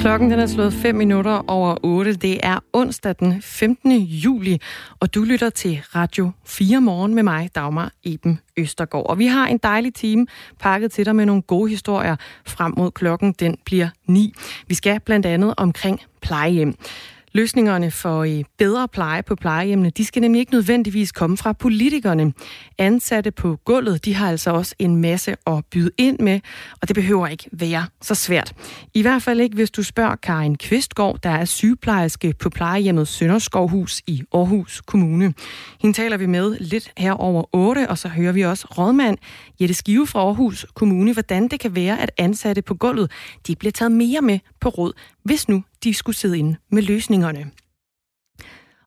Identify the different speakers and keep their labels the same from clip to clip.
Speaker 1: Klokken den er slået 5 minutter over 8. Det er onsdag den 15. juli, og du lytter til Radio 4 morgen med mig, Dagmar Eben Østergaard. Og vi har en dejlig time pakket til dig med nogle gode historier frem mod klokken. Den bliver 9. Vi skal blandt andet omkring plejehjem. Løsningerne for øh, bedre pleje på plejehjemmene, de skal nemlig ikke nødvendigvis komme fra politikerne. Ansatte på gulvet, de har altså også en masse at byde ind med, og det behøver ikke være så svært. I hvert fald ikke, hvis du spørger Karin Kvistgaard, der er sygeplejerske på plejehjemmet Sønderskovhus i Aarhus Kommune. Hende taler vi med lidt her over 8, og så hører vi også rådmand Jette Skive fra Aarhus Kommune, hvordan det kan være, at ansatte på gulvet, de bliver taget mere med på råd, hvis nu de skulle sidde inde med løsningerne.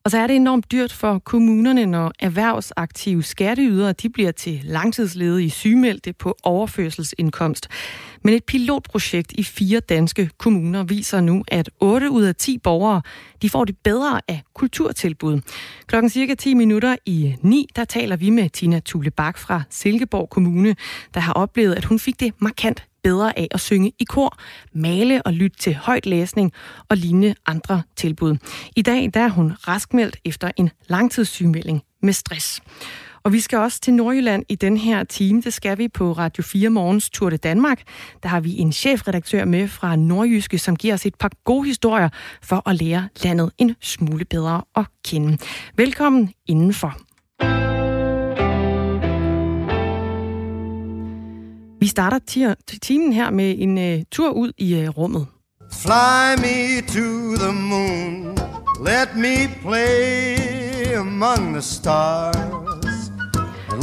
Speaker 1: Og så er det enormt dyrt for kommunerne, når erhvervsaktive skatteydere de bliver til langtidsledige sygemeldte på overførselsindkomst. Men et pilotprojekt i fire danske kommuner viser nu, at 8 ud af 10 borgere de får det bedre af kulturtilbud. Klokken cirka 10 minutter i 9, der taler vi med Tina Thule Bak fra Silkeborg Kommune, der har oplevet, at hun fik det markant bedre af at synge i kor, male og lytte til højt læsning og lignende andre tilbud. I dag der er hun raskmeldt efter en langtidssygemelding med stress. Og vi skal også til Nordjylland i den her time. Det skal vi på Radio 4 Morgens Tour de Danmark. Der har vi en chefredaktør med fra Nordjyske, som giver os et par gode historier for at lære landet en smule bedre at kende. Velkommen indenfor. Vi starter timen her med en uh, tur ud i uh, rummet. Fly me to the moon, let me play among the stars.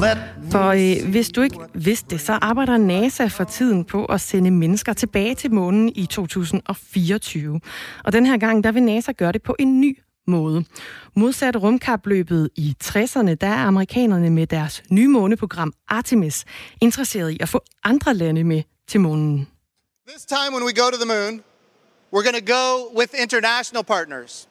Speaker 1: Let for øh, hvis du ikke vidste det, så arbejder NASA for tiden på at sende mennesker tilbage til månen i 2024. Og den her gang, der vil NASA gøre det på en ny måde. Modsat rumkapløbet i 60'erne, der er amerikanerne med deres nye måneprogram Artemis interesseret i at få andre lande med til månen. This time when we go to the moon, we're going to go with international partners.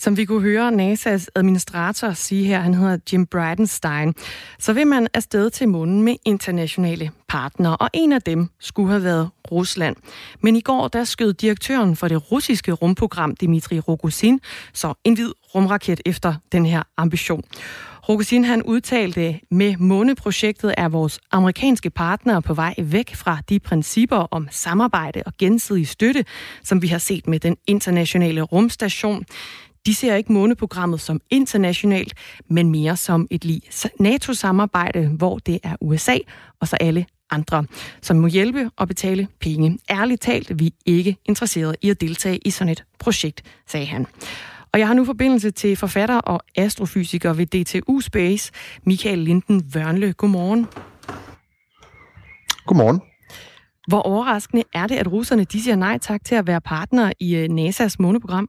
Speaker 1: Som vi kunne høre NASA's administrator sige her, han hedder Jim Bridenstine, så vil man afsted til månen med internationale partnere, og en af dem skulle have været Rusland. Men i går, der skød direktøren for det russiske rumprogram, Dmitri Rogozin, så en hvid rumraket efter den her ambition. Rogozin han udtalte, med måneprojektet er vores amerikanske partnere på vej væk fra de principper om samarbejde og gensidig støtte, som vi har set med den internationale rumstation. De ser ikke måneprogrammet som internationalt, men mere som et lige NATO-samarbejde, hvor det er USA og så alle andre, som må hjælpe og betale penge. Ærligt talt, vi er ikke interesseret i at deltage i sådan et projekt, sagde han. Og jeg har nu forbindelse til forfatter og astrofysiker ved DTU Space, Michael Linden Vørnle. Godmorgen.
Speaker 2: Godmorgen.
Speaker 1: Hvor overraskende er det, at russerne de siger nej tak til at være partner i øh, NASA's måneprogram?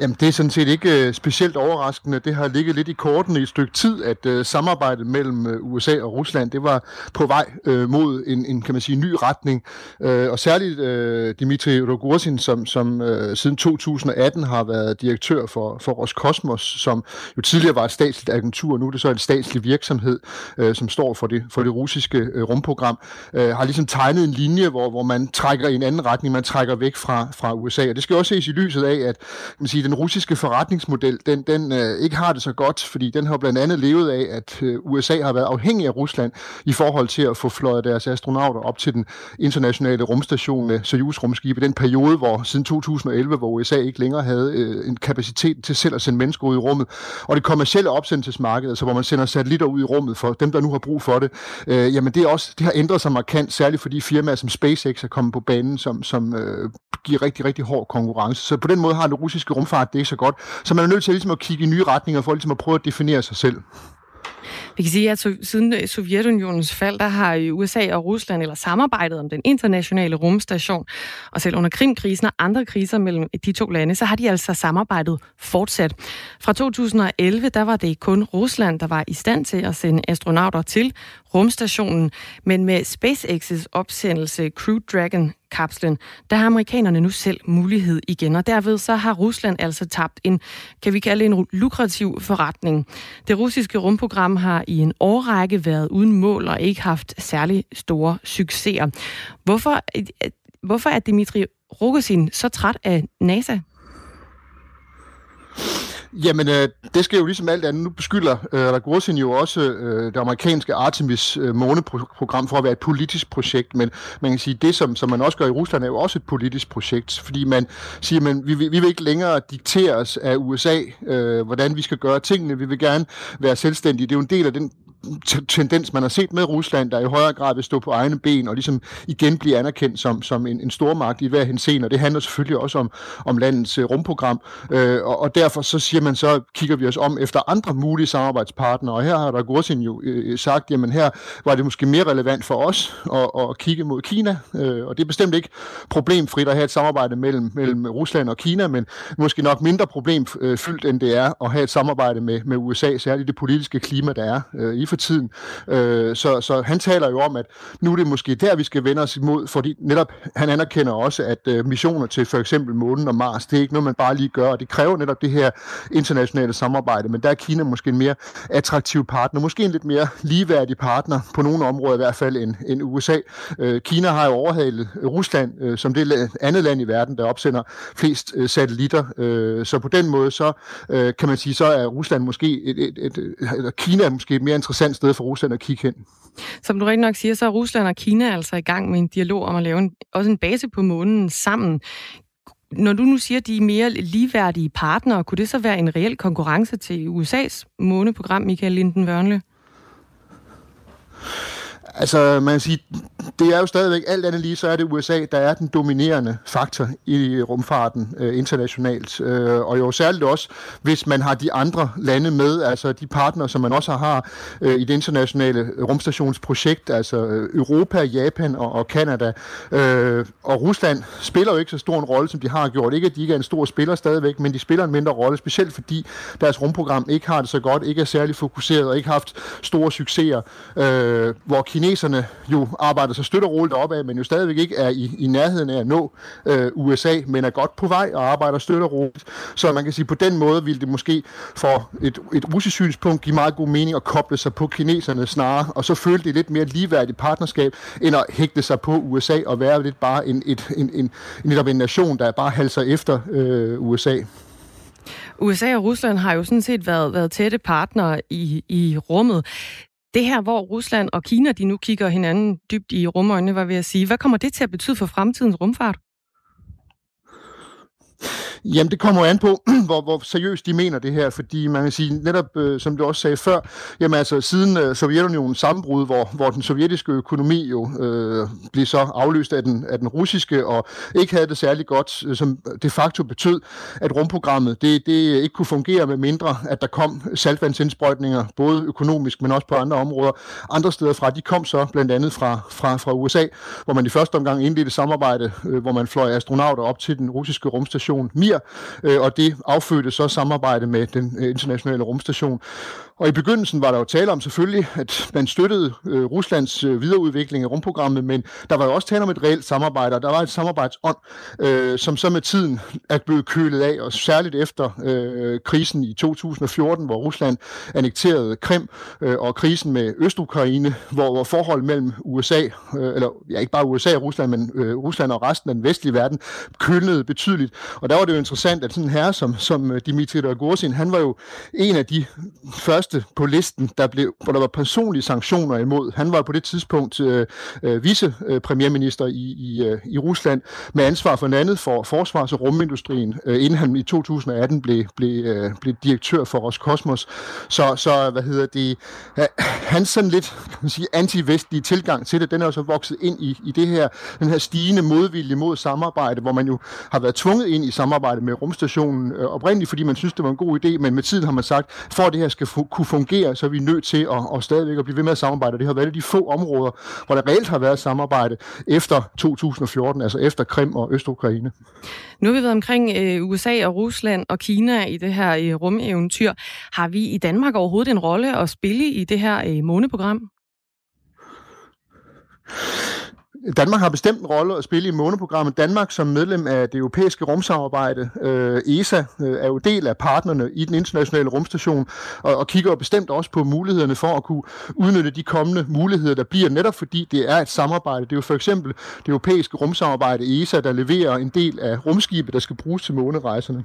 Speaker 2: Jamen, det er sådan set ikke øh, specielt overraskende. Det har ligget lidt i kortene i et stykke tid, at uh, samarbejdet mellem øh, USA og Rusland, det var på vej uh, mod en, en, kan man sige, ny retning. Uh, og særligt uh, Dmitri Rogozin, som, som uh, siden 2018 har været direktør for, for Roskosmos, som jo tidligere var et statsligt agentur, nu er det så en statslig virksomhed, uh, som står for det, for det russiske uh, rumprogram, uh, har ligesom tegnet en linje, hvor, hvor man trækker i en anden retning, man trækker væk fra, fra USA. Og det skal også ses i lyset af, at kan man sige, den russiske forretningsmodel, den, den øh, ikke har det så godt, fordi den har blandt andet levet af, at øh, USA har været afhængig af Rusland i forhold til at få fløjet deres astronauter op til den internationale rumstation med Soyuz-rumskib i den periode, hvor siden 2011, hvor USA ikke længere havde øh, en kapacitet til selv at sende mennesker ud i rummet. Og det kommercielle opsendelsesmarked, altså hvor man sender satellitter ud i rummet for dem, der nu har brug for det, øh, jamen det, er også, det har ændret sig markant, særligt fordi firmaer som SpaceX er kommet på banen, som, som øh, giver rigtig, rigtig hård konkurrence. Så på den måde har det russiske rumfart det ikke så godt. Så man er nødt til ligesom at kigge i nye retninger for ligesom at prøve at definere sig selv.
Speaker 1: Vi kan sige, at siden øh, Sovjetunionens fald, der har øh, USA og Rusland eller samarbejdet om den internationale rumstation, og selv under Krimkrisen og andre kriser mellem øh, de to lande, så har de altså samarbejdet fortsat. Fra 2011, der var det kun Rusland, der var i stand til at sende astronauter til rumstationen, men med SpaceX's opsendelse Crew Dragon kapslen, der har amerikanerne nu selv mulighed igen, og derved så har Rusland altså tabt en, kan vi kalde en lukrativ forretning. Det russiske rumprogram har i en årrække været uden mål og ikke haft særlig store succeser. Hvorfor øh, øh, Hvorfor er Dimitri Rogosin så træt af NASA?
Speaker 2: Jamen, øh, det skal jo ligesom alt andet. Nu beskylder øh, Ragosin jo også øh, det amerikanske Artemis øh, måneprogram for at være et politisk projekt, men man kan sige, det som, som man også gør i Rusland, er jo også et politisk projekt, fordi man siger, man, vi, vi vil ikke længere dikteres af USA, øh, hvordan vi skal gøre tingene. Vi vil gerne være selvstændige. Det er jo en del af den tendens, man har set med Rusland, der i højere grad vil stå på egne ben og ligesom igen blive anerkendt som, som en, en stormagt i hver henseende, og det handler selvfølgelig også om, om landets uh, rumprogram, øh, og, og derfor så siger man så, kigger vi os om efter andre mulige samarbejdspartnere, og her har der Gursin jo øh, øh, sagt, jamen her var det måske mere relevant for os at, at kigge mod Kina, øh, og det er bestemt ikke problemfrit at have et samarbejde mellem, mellem Rusland og Kina, men måske nok mindre problemfyldt, øh, end det er at have et samarbejde med, med USA, særligt det politiske klima, der er øh, i for tiden. Øh, så, så han taler jo om, at nu er det måske der, vi skal vende os imod, fordi netop han anerkender også, at øh, missioner til for eksempel månen og Mars, det er ikke noget, man bare lige gør, og det kræver netop det her internationale samarbejde, men der er Kina måske en mere attraktiv partner, måske en lidt mere ligeværdig partner, på nogle områder i hvert fald, end, end USA. Øh, Kina har jo overhalet Rusland øh, som det andet land i verden, der opsender flest øh, satellitter, øh, så på den måde, så øh, kan man sige, så er Rusland måske, et, et, et, et, eller Kina er måske mere interessant interessant sted for Rusland at kigge hen.
Speaker 1: Som du rigtig nok siger, så er Rusland og Kina altså i gang med en dialog om at lave en, også en base på månen sammen. Når du nu siger, at de er mere ligeværdige partnere, kunne det så være en reel konkurrence til USA's måneprogram, Michael Linden Wørnle?
Speaker 2: Altså, man kan sige, det er jo stadigvæk alt andet lige, så er det USA, der er den dominerende faktor i rumfarten øh, internationalt. Øh, og jo særligt også, hvis man har de andre lande med, altså de partnere, som man også har øh, i det internationale rumstationsprojekt, altså øh, Europa, Japan og, og Canada. Øh, og Rusland spiller jo ikke så stor en rolle, som de har gjort. Ikke at de ikke er en stor spiller stadigvæk, men de spiller en mindre rolle, specielt fordi deres rumprogram ikke har det så godt, ikke er særlig fokuseret og ikke har haft store succeser, øh, hvor kineserne jo arbejder så støtter roligt op af, men jo stadigvæk ikke er i, i nærheden af at nå øh, USA, men er godt på vej og arbejder støtter roligt. Så man kan sige, på den måde ville det måske for et, et russisk synspunkt give meget god mening at koble sig på kineserne snarere, og så føle det lidt mere ligeværdigt partnerskab, end at hægte sig på USA og være lidt bare en, et, en, en, en, en, en nation, der bare halser efter øh, USA.
Speaker 1: USA og Rusland har jo sådan set været, været tætte partnere i, i rummet. Det her, hvor Rusland og Kina, de nu kigger hinanden dybt i rumøjne, var ved at sige, hvad kommer det til at betyde for fremtidens rumfart?
Speaker 2: Jamen, det kommer an på, hvor, hvor seriøst de mener det her, fordi man kan sige, netop øh, som du også sagde før, jamen altså siden øh, Sovjetunionens sammenbrud, hvor, hvor den sovjetiske økonomi jo øh, blev så afløst af den, af den russiske, og ikke havde det særlig godt, øh, som de facto betød, at rumprogrammet det, det ikke kunne fungere med mindre, at der kom saltvandsindsprøjtninger, både økonomisk, men også på andre områder. Andre steder fra, de kom så blandt andet fra, fra, fra USA, hvor man i første omgang indledte samarbejde, øh, hvor man fløj astronauter op til den russiske rumstation Mir, øh, og det affødte så samarbejde med den øh, internationale rumstation. Og i begyndelsen var der jo tale om selvfølgelig, at man støttede øh, Ruslands øh, videreudvikling af rumprogrammet, men der var jo også tale om et reelt samarbejde, og der var et samarbejdsånd, øh, som så med tiden er blevet kølet af, og særligt efter øh, krisen i 2014, hvor Rusland annekterede Krim, øh, og krisen med Østukraine, hvor, hvor forhold mellem USA, øh, eller ja, ikke bare USA og Rusland, men øh, Rusland og resten af den vestlige verden, kølnede betydeligt. Og der var det jo interessant, at sådan en herre som, som øh, Dimitri Rogozin, han var jo en af de første første på listen, der blev, hvor der var personlige sanktioner imod. Han var på det tidspunkt øh, øh, vicepremierminister øh, i, i, øh, i Rusland med ansvar for andet for forsvars- og rumindustrien, øh, inden han i 2018 blev, blev, øh, blev direktør for Roskosmos. Så, så hvad hedder det, øh, hans sådan lidt kan man sige, anti-vestlige tilgang til det, den er jo så vokset ind i, i det her, den her stigende modvilje mod samarbejde, hvor man jo har været tvunget ind i samarbejde med rumstationen øh, oprindeligt, fordi man synes, det var en god idé, men med tiden har man sagt, for at det her skal kunne fungere, så er vi nødt til at, at stadigvæk at blive ved med at samarbejde. Det har været de få områder, hvor der reelt har været samarbejde efter 2014, altså efter Krim og Østukraine.
Speaker 1: Nu har vi været omkring øh, USA og Rusland og Kina i det her øh, rumeventyr. Har vi i Danmark overhovedet en rolle at spille i det her øh, måneprogram?
Speaker 2: Danmark har bestemt en rolle at spille i måneprogrammet. Danmark som medlem af det europæiske rumsamarbejde, øh, ESA, øh, er jo del af partnerne i den internationale rumstation, og, og kigger bestemt også på mulighederne for at kunne udnytte de kommende muligheder, der bliver, netop fordi det er et samarbejde. Det er jo for eksempel det europæiske rumsamarbejde ESA, der leverer en del af rumskibet, der skal bruges til månerejserne.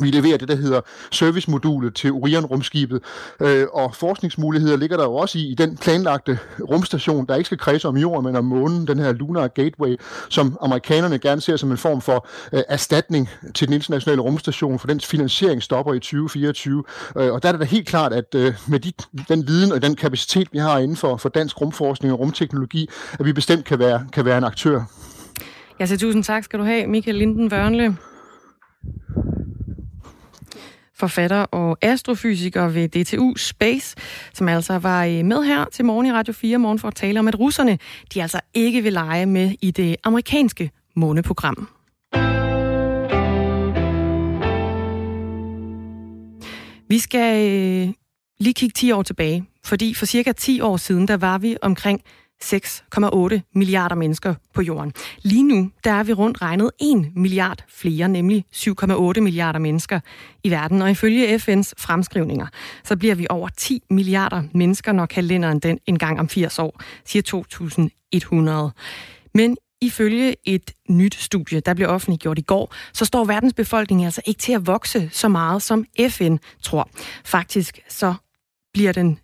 Speaker 2: Vi leverer det, der hedder servicemodulet til Orion-rumskibet, øh, og forskningsmuligheder ligger der jo også i, i den planlagte rumstation, der ikke skal kredse om jorden, men om månen, den her Lunar Gateway, som amerikanerne gerne ser som en form for øh, erstatning til den internationale rumstation, for dens finansiering stopper i 2024. Øh, og der er det da helt klart, at øh, med de, den viden og den kapacitet, vi har inden for, for dansk rumforskning og rumteknologi, at vi bestemt kan være, kan være en aktør.
Speaker 1: Ja, så tusind tak skal du have, Michael Linden Børnle forfatter og astrofysiker ved DTU Space, som altså var øh, med her til morgen i Radio 4 morgen for at tale om, at russerne de altså ikke vil lege med i det amerikanske måneprogram. Vi skal øh, lige kigge 10 år tilbage, fordi for cirka 10 år siden, der var vi omkring 6,8 milliarder mennesker på jorden. Lige nu der er vi rundt regnet 1 milliard flere, nemlig 7,8 milliarder mennesker i verden. Og ifølge FN's fremskrivninger, så bliver vi over 10 milliarder mennesker, når kalenderen den en gang om 80 år, siger 2100. Men Ifølge et nyt studie, der blev offentliggjort i går, så står verdens befolkning altså ikke til at vokse så meget, som FN tror. Faktisk så bliver den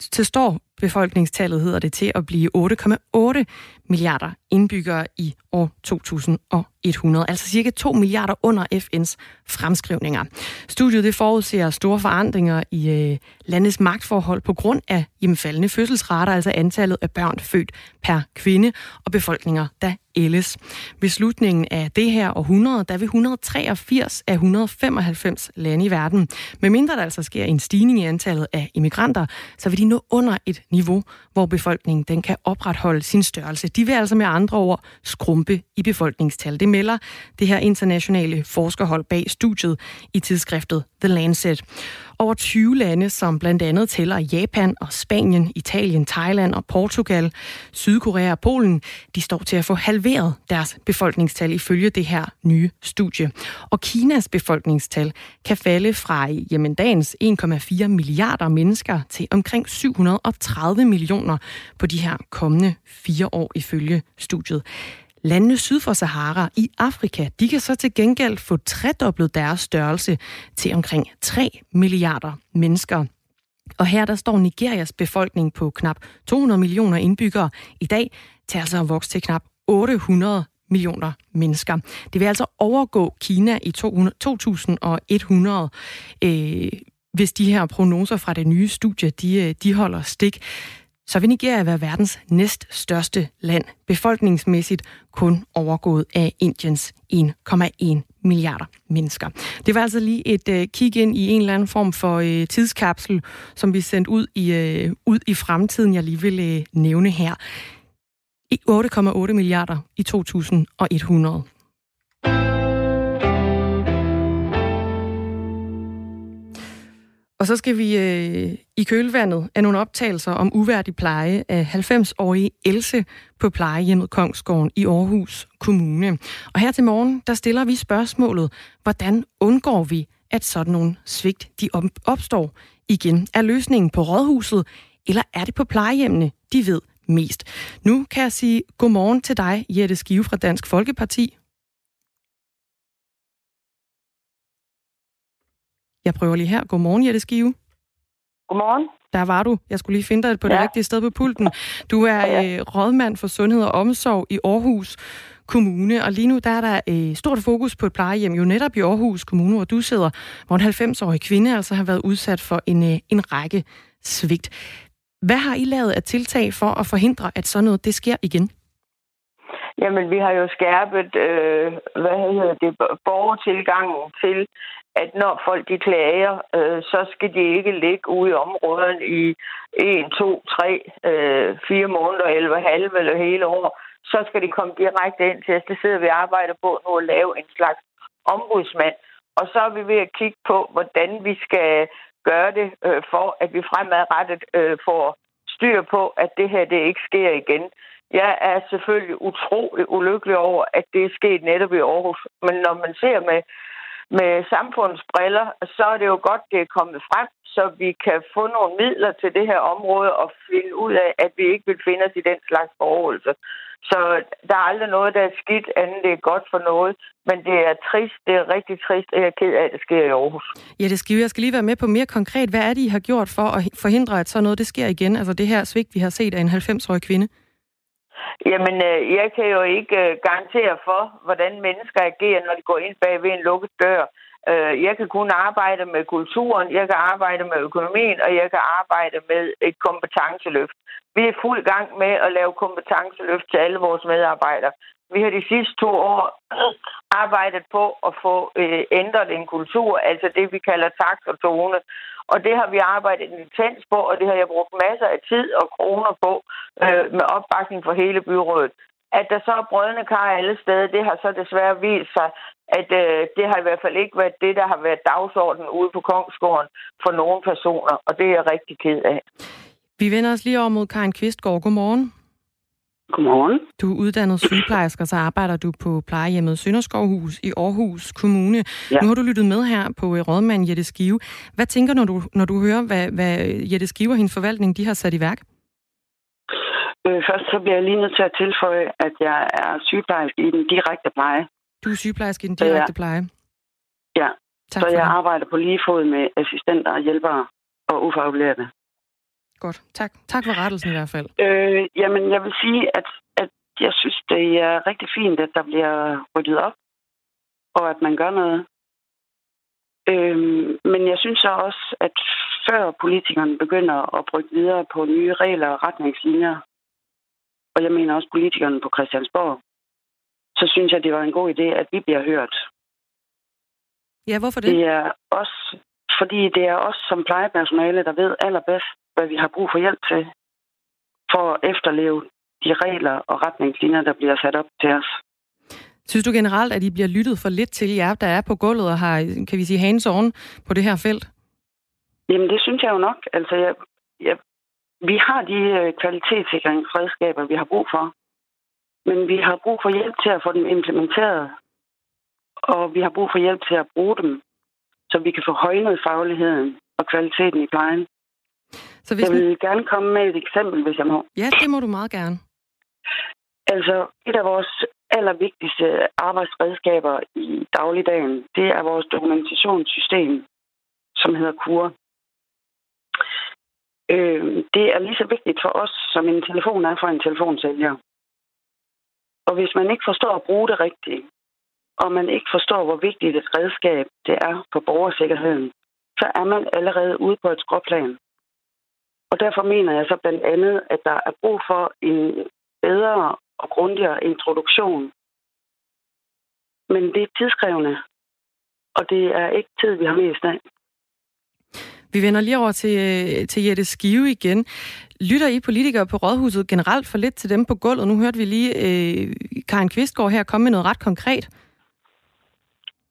Speaker 1: til står befolkningstallet hedder det til at blive 8,8 milliarder indbyggere i år 2100, altså cirka 2 milliarder under FN's fremskrivninger. Studiet det forudser store forandringer i øh, landets magtforhold på grund af jamen, faldende fødselsrater, altså antallet af børn født per kvinde og befolkninger, der ældes. Ved slutningen af det her århundrede, der vil 183 af 195 lande i verden. Med mindre der altså sker en stigning i antallet af immigranter, så vil de nå under et niveau, hvor befolkningen den kan opretholde sin størrelse. De vil altså med andre ord skrumpe i befolkningstal. Det melder det her internationale forskerhold bag studiet i tidsskriftet The Lancet. Over 20 lande, som blandt andet tæller Japan og Spanien, Italien, Thailand og Portugal, Sydkorea og Polen, de står til at få halveret deres befolkningstal ifølge det her nye studie. Og Kinas befolkningstal kan falde fra jamen, dagens 1,4 milliarder mennesker til omkring 730 millioner på de her kommende fire år ifølge studiet. Landene syd for Sahara i Afrika, de kan så til gengæld få tredoblet deres størrelse til omkring 3 milliarder mennesker. Og her der står Nigerias befolkning på knap 200 millioner indbyggere i dag til altså at vokse til knap 800 millioner mennesker. Det vil altså overgå Kina i 2100, øh, hvis de her prognoser fra det nye studie, de, øh, de holder stik så vil Nigeria være verdens næststørste land, befolkningsmæssigt kun overgået af Indiens 1,1 milliarder mennesker. Det var altså lige et øh, kig ind i en eller anden form for øh, tidskapsel, som vi sendte ud i, øh, ud i fremtiden, jeg lige vil øh, nævne her. 8,8 milliarder i 2100. Og så skal vi øh, i kølvandet af nogle optagelser om uværdig pleje af 90-årige Else på plejehjemmet Kongsgården i Aarhus Kommune. Og her til morgen, der stiller vi spørgsmålet, hvordan undgår vi, at sådan nogle svigt de opstår igen? Er løsningen på rådhuset, eller er det på plejehjemmene, de ved mest? Nu kan jeg sige godmorgen til dig, Jette Skive fra Dansk Folkeparti. Jeg prøver lige her. Godmorgen, Jette Skive.
Speaker 3: Godmorgen.
Speaker 1: Der var du. Jeg skulle lige finde dig på det ja. rigtige sted på pulten. Du er ja. øh, rådmand for sundhed og omsorg i Aarhus Kommune, og lige nu der er der øh, stort fokus på et plejehjem, jo netop i Aarhus Kommune, hvor du sidder, hvor en 90-årig kvinde altså har været udsat for en, øh, en række svigt. Hvad har I lavet af tiltag for at forhindre, at sådan noget det sker igen?
Speaker 3: Jamen, vi har jo skærpet, øh, hvad hedder det, borgertilgangen til, at når folk de klager, øh, så skal de ikke ligge ude i områderne i 1, 2, 3, øh, 4 måneder, eller halve eller hele år. Så skal de komme direkte ind til os. Det sidder vi og arbejder på nu at lave en slags ombudsmand. Og så er vi ved at kigge på, hvordan vi skal gøre det, øh, for at vi fremadrettet øh, får styr på, at det her det ikke sker igen. Jeg er selvfølgelig utrolig ulykkelig over, at det er sket netop i Aarhus. Men når man ser med, med samfundsbriller, så er det jo godt, det er kommet frem, så vi kan få nogle midler til det her område og finde ud af, at vi ikke vil finde os i den slags forholdelse. Så der er aldrig noget, der er skidt, andet det er godt for noget. Men det er trist, det er rigtig trist, og jeg er ked af, at det sker i Aarhus.
Speaker 1: Ja, det skal Jeg skal lige være med på mere konkret. Hvad er det, I har gjort for at forhindre, at sådan noget det sker igen? Altså det her svigt, vi har set af en 90-årig kvinde?
Speaker 3: Jamen, øh, jeg kan jo ikke øh, garantere for, hvordan mennesker agerer, når de går ind bag ved en lukket dør. Øh, jeg kan kun arbejde med kulturen, jeg kan arbejde med økonomien, og jeg kan arbejde med et kompetenceløft. Vi er fuld gang med at lave kompetenceløft til alle vores medarbejdere. Vi har de sidste to år arbejdet på at få øh, ændret en kultur, altså det vi kalder takt og tone. Og det har vi arbejdet intens på, og det har jeg brugt masser af tid og kroner på øh, med opbakning for hele byrådet. At der så er brødende kar alle steder, det har så desværre vist sig, at øh, det har i hvert fald ikke været det, der har været dagsordenen ude på Kongsgården for nogle personer, og det er jeg rigtig ked af.
Speaker 1: Vi vender os lige over mod Karin Kvistgaard. Godmorgen.
Speaker 4: Godmorgen.
Speaker 1: Du er uddannet sygeplejersker, så arbejder du på plejehjemmet Sønderskovhus i Aarhus Kommune. Ja. Nu har du lyttet med her på øh, rådmand Jette Skive. Hvad tænker du, når du, når du hører, hvad, hvad Jette Skive og hendes forvaltning de har sat i værk?
Speaker 4: Øh, først så bliver jeg lige nødt til at tilføje, at jeg er sygeplejerske i den direkte pleje.
Speaker 1: Du er sygeplejerske i den direkte ja. pleje?
Speaker 4: Ja, tak så jeg det. arbejder på lige fod med assistenter og hjælpere og ufaglærte.
Speaker 1: Godt. Tak. Tak for rettelsen i hvert fald.
Speaker 4: Øh, jamen, jeg vil sige, at, at jeg synes, det er rigtig fint, at der bliver ryddet op, og at man gør noget. Øh, men jeg synes så også, at før politikerne begynder at brygge videre på nye regler og retningslinjer, og jeg mener også politikerne på Christiansborg, så synes jeg, det var en god idé, at vi bliver hørt.
Speaker 1: Ja, hvorfor det?
Speaker 4: Det er også, fordi det er os som plejepersonale, der ved allerbedst, hvad vi har brug for hjælp til, for at efterleve de regler og retningslinjer, der bliver sat op til os.
Speaker 1: Synes du generelt, at I bliver lyttet for lidt til jer, der er på gulvet og har, kan vi sige, hands on på det her felt?
Speaker 4: Jamen, det synes jeg jo nok. Altså, jeg, jeg, vi har de øh, kvalitetssikringsredskaber, vi har brug for. Men vi har brug for hjælp til at få dem implementeret. Og vi har brug for hjælp til at bruge dem, så vi kan få højnet fagligheden og kvaliteten i plejen. Så hvis jeg vil man... gerne komme med et eksempel, hvis jeg må.
Speaker 1: Ja, det må du meget gerne.
Speaker 4: Altså, et af vores allervigtigste arbejdsredskaber i dagligdagen, det er vores dokumentationssystem, som hedder KUR. Øh, det er lige så vigtigt for os, som en telefon er for en telefonsælger. Og hvis man ikke forstår at bruge det rigtigt, og man ikke forstår, hvor vigtigt et redskab det er for borgersikkerheden, så er man allerede ude på et skråplan. Og derfor mener jeg så blandt andet, at der er brug for en bedre og grundigere introduktion. Men det er tidskrævende, og det er ikke tid, vi har mest af.
Speaker 1: Vi vender lige over til, øh, til Jette Skive igen. Lytter I politikere på Rådhuset generelt for lidt til dem på gulvet? Nu hørte vi lige øh, Karen Kvistgaard her komme med noget ret konkret.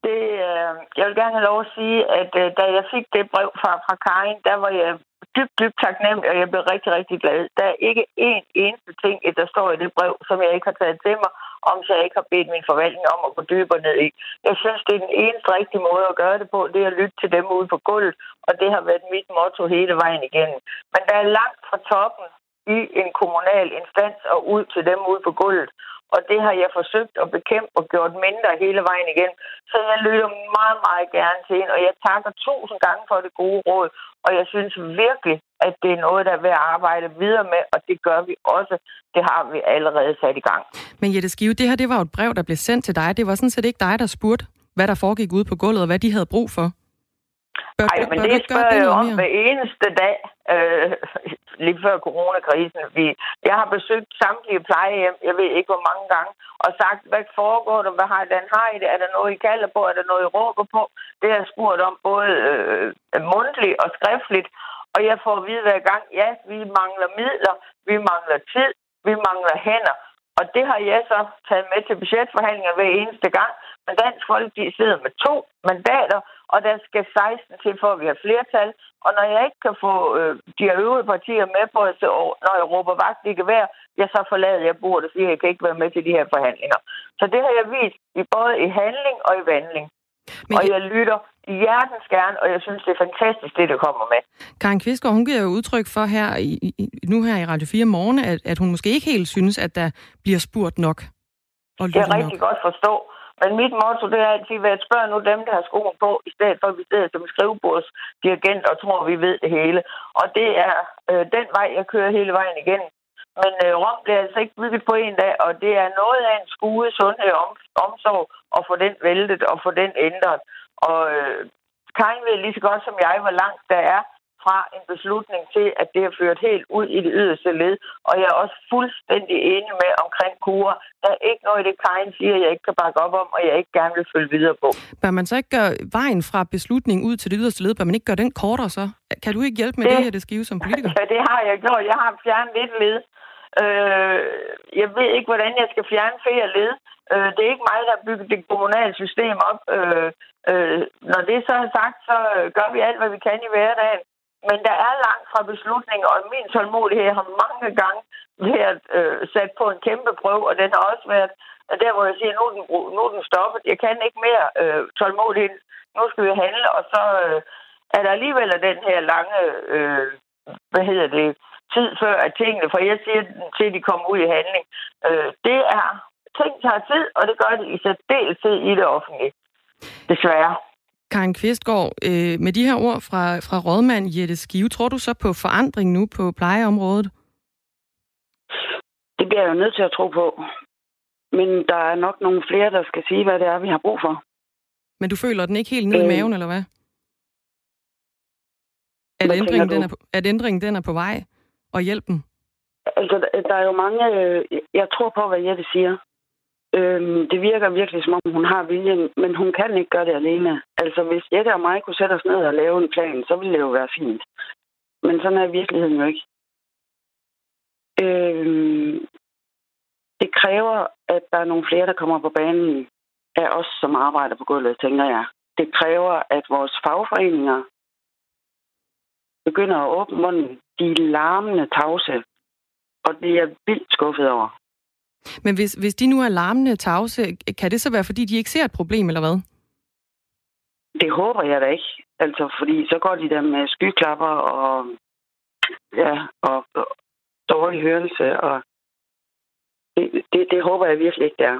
Speaker 3: Det, øh, jeg vil gerne have lov at sige, at øh, da jeg fik det brev fra, fra Karin, der var jeg dybt, dybt taknemmelig, og jeg blev rigtig, rigtig glad. Der er ikke én eneste ting, der står i det brev, som jeg ikke har taget til mig, om så jeg ikke har bedt min forvaltning om at gå dybere ned i. Jeg synes, det er den eneste rigtige måde at gøre det på, det er at lytte til dem ude på gulvet, og det har været mit motto hele vejen igennem. Men der er langt fra toppen i en kommunal instans og ud til dem ude på gulvet. Og det har jeg forsøgt at bekæmpe og gjort mindre hele vejen igen. Så jeg lytter meget, meget gerne til en, og jeg takker tusind gange for det gode råd. Og jeg synes virkelig, at det er noget, der er ved at arbejde videre med, og det gør vi også. Det har vi allerede sat i gang.
Speaker 1: Men Jette Skive, det her det var jo et brev, der blev sendt til dig. Det var sådan set ikke dig, der spurgte, hvad der foregik ude på gulvet, og hvad de havde brug for.
Speaker 3: Nej, men det spørger jeg om hver eneste dag, øh, lige før coronakrisen. Vi, jeg har besøgt samtlige plejehjem, jeg ved ikke hvor mange gange, og sagt, hvad foregår der, hvad har den har i det, er der noget, I kalder på, er der noget, I råber på? Det har jeg spurgt om både øh, mundtligt og skriftligt, og jeg får at vide hver gang, ja, vi mangler midler, vi mangler tid, vi mangler hænder. Og det har jeg så taget med til budgetforhandlinger hver eneste gang. Men Dansk Folkeparti sidder med to mandater, og der skal 16 til, for at vi har flertal. Og når jeg ikke kan få øh, de øvrige partier med på, så, når jeg råber vagt i gevær, ja, så forlader jeg bordet og at jeg kan ikke være med til de her forhandlinger. Så det har jeg vist i både i handling og i vandling. Men og jeg lytter hjertens gerne, og jeg synes, det er fantastisk, det der kommer med.
Speaker 1: Karen Kvistgaard, hun giver jo udtryk for her i, nu her i Radio 4 morgen, at, at hun måske ikke helt synes, at der bliver spurgt nok.
Speaker 3: Og det er rigtig nok. godt forstå. Men mit motto, det er altid at spørg nu dem, der har skoen på, i stedet for at vi sidder som skrivebordsdirigent og tror, at vi ved det hele. Og det er øh, den vej, jeg kører hele vejen igen. Men øh, Rom bliver altså ikke bygget på en dag, og det er noget af en skue sundhed og om, omsorg at få den væltet og få den ændret. Og øh, Karin ved lige så godt som jeg, hvor langt der er fra en beslutning til, at det er ført helt ud i det yderste led. Og jeg er også fuldstændig enig med omkring kurer. Der er ikke noget i det, Karin siger, jeg ikke kan bakke op om, og jeg ikke gerne vil følge videre på.
Speaker 1: Bør man så ikke gøre vejen fra beslutning ud til det yderste led, bør man ikke gøre den kortere så? Kan du ikke hjælpe med det, det her, det skive som politiker?
Speaker 3: Ja, det har jeg gjort. Jeg har fjernet lidt led. Øh, jeg ved ikke, hvordan jeg skal fjerne flere led. Øh, det er ikke mig, der har bygget det kommunale system op. Øh, øh, når det så er sagt, så gør vi alt, hvad vi kan i hverdagen. Men der er langt fra beslutninger, og min tålmodighed har mange gange været øh, sat på en kæmpe prøve, og den har også været der, hvor jeg siger, nu er den, nu er den stoppet. Jeg kan ikke mere øh, tålmodighed. Nu skal vi handle, og så øh, er der alligevel den her lange, øh, hvad hedder det, tid før at tingene, for jeg siger til, de kommer ud i handling. Øh, det er, ting tager tid, og det gør det i særdeleshed i det offentlige. Desværre.
Speaker 1: Karin Kvistgaard, øh, med de her ord fra, fra rådmand Jette Skive, tror du så på forandring nu på plejeområdet?
Speaker 4: Det bliver jeg jo nødt til at tro på. Men der er nok nogle flere, der skal sige, hvad det er, vi har brug for.
Speaker 1: Men du føler den ikke helt ned øh, i maven, eller hvad? At hvad ændringen, den er på, at ændringen den er på vej, og hjælpen?
Speaker 4: Altså, der er jo mange... Øh, jeg tror på, hvad Jette siger. Øhm, det virker virkelig, som om hun har viljen, men hun kan ikke gøre det alene. Altså, hvis Jette og mig kunne sætte os ned og lave en plan, så ville det jo være fint. Men sådan er virkeligheden jo ikke. Øhm, det kræver, at der er nogle flere, der kommer på banen af os, som arbejder på gulvet, tænker jeg. Det kræver, at vores fagforeninger begynder at åbne munden. De er larmende tavse, og det er jeg vildt skuffet over.
Speaker 1: Men hvis, hvis de nu er larmende tavse, kan det så være, fordi de ikke ser et problem, eller hvad?
Speaker 4: Det håber jeg da ikke. Altså, fordi så går de der med skyklapper og, ja, og, og dårlig hørelse, og det, det, det håber jeg virkelig ikke, det er.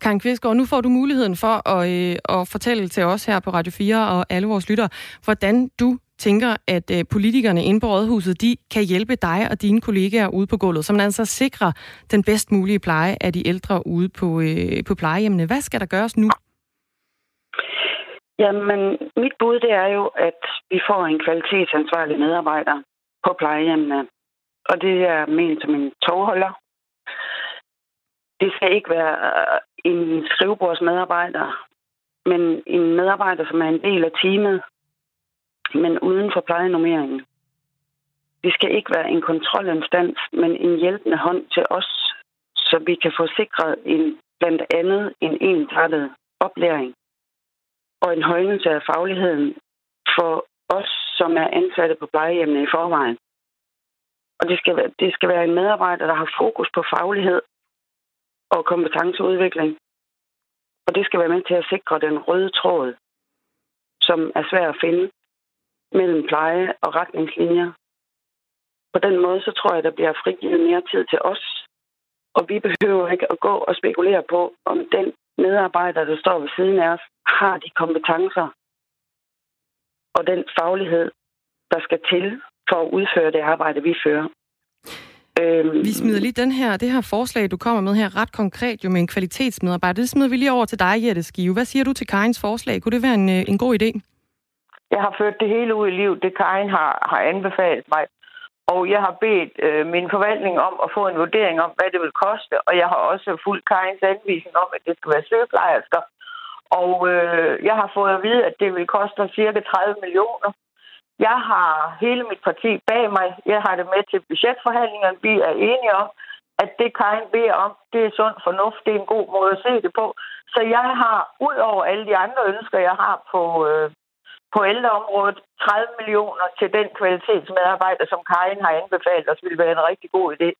Speaker 1: Karen Kvistgaard, nu får du muligheden for at, øh, at fortælle til os her på Radio 4 og alle vores lyttere, hvordan du tænker, at øh, politikerne inde på Rådhuset, de kan hjælpe dig og dine kollegaer ude på gulvet, så man altså sikrer den bedst mulige pleje af de ældre ude på, øh, på plejehjemmene. Hvad skal der gøres nu?
Speaker 4: Jamen, mit bud det er jo, at vi får en kvalitetsansvarlig medarbejder på plejehjemmene. Og det er ment som en togholder. Det skal ikke være øh, en skrivebordsmedarbejder, men en medarbejder, som er en del af teamet, men uden for plejenormeringen. Vi skal ikke være en kontrolinstans, men en hjælpende hånd til os, så vi kan få sikret en, blandt andet en ensartet oplæring og en højnelse af fagligheden for os, som er ansatte på plejehjemmene i forvejen. Og det skal, det skal være en medarbejder, der har fokus på faglighed og kompetenceudvikling. Og det skal være med til at sikre den røde tråd, som er svær at finde mellem pleje og retningslinjer. På den måde, så tror jeg, der bliver frigivet mere tid til os. Og vi behøver ikke at gå og spekulere på, om den medarbejder, der står ved siden af os, har de kompetencer og den faglighed, der skal til for at udføre det arbejde, vi fører.
Speaker 1: Øhm, vi smider lige den her, det her forslag, du kommer med her, ret konkret jo med en kvalitetsmedarbejder. Det smider vi lige over til dig, Jette Skive. Hvad siger du til Karins forslag? Kunne det være en, øh, en god idé?
Speaker 3: Jeg har ført det hele ud i liv, det Karin har, har anbefalet mig. Og jeg har bedt øh, min forvaltning om at få en vurdering om, hvad det vil koste. Og jeg har også fulgt Karins anvisning om, at det skal være sygeplejersker. Og øh, jeg har fået at vide, at det vil koste cirka 30 millioner. Jeg har hele mit parti bag mig. Jeg har det med til budgetforhandlingerne. Vi er enige om, at det Karin beder om, det er sund fornuft, det er en god måde at se det på. Så jeg har, ud over alle de andre ønsker, jeg har på, øh, på ældreområdet, 30 millioner til den kvalitetsmedarbejder, som Karin har anbefalet os, vil være en rigtig god idé.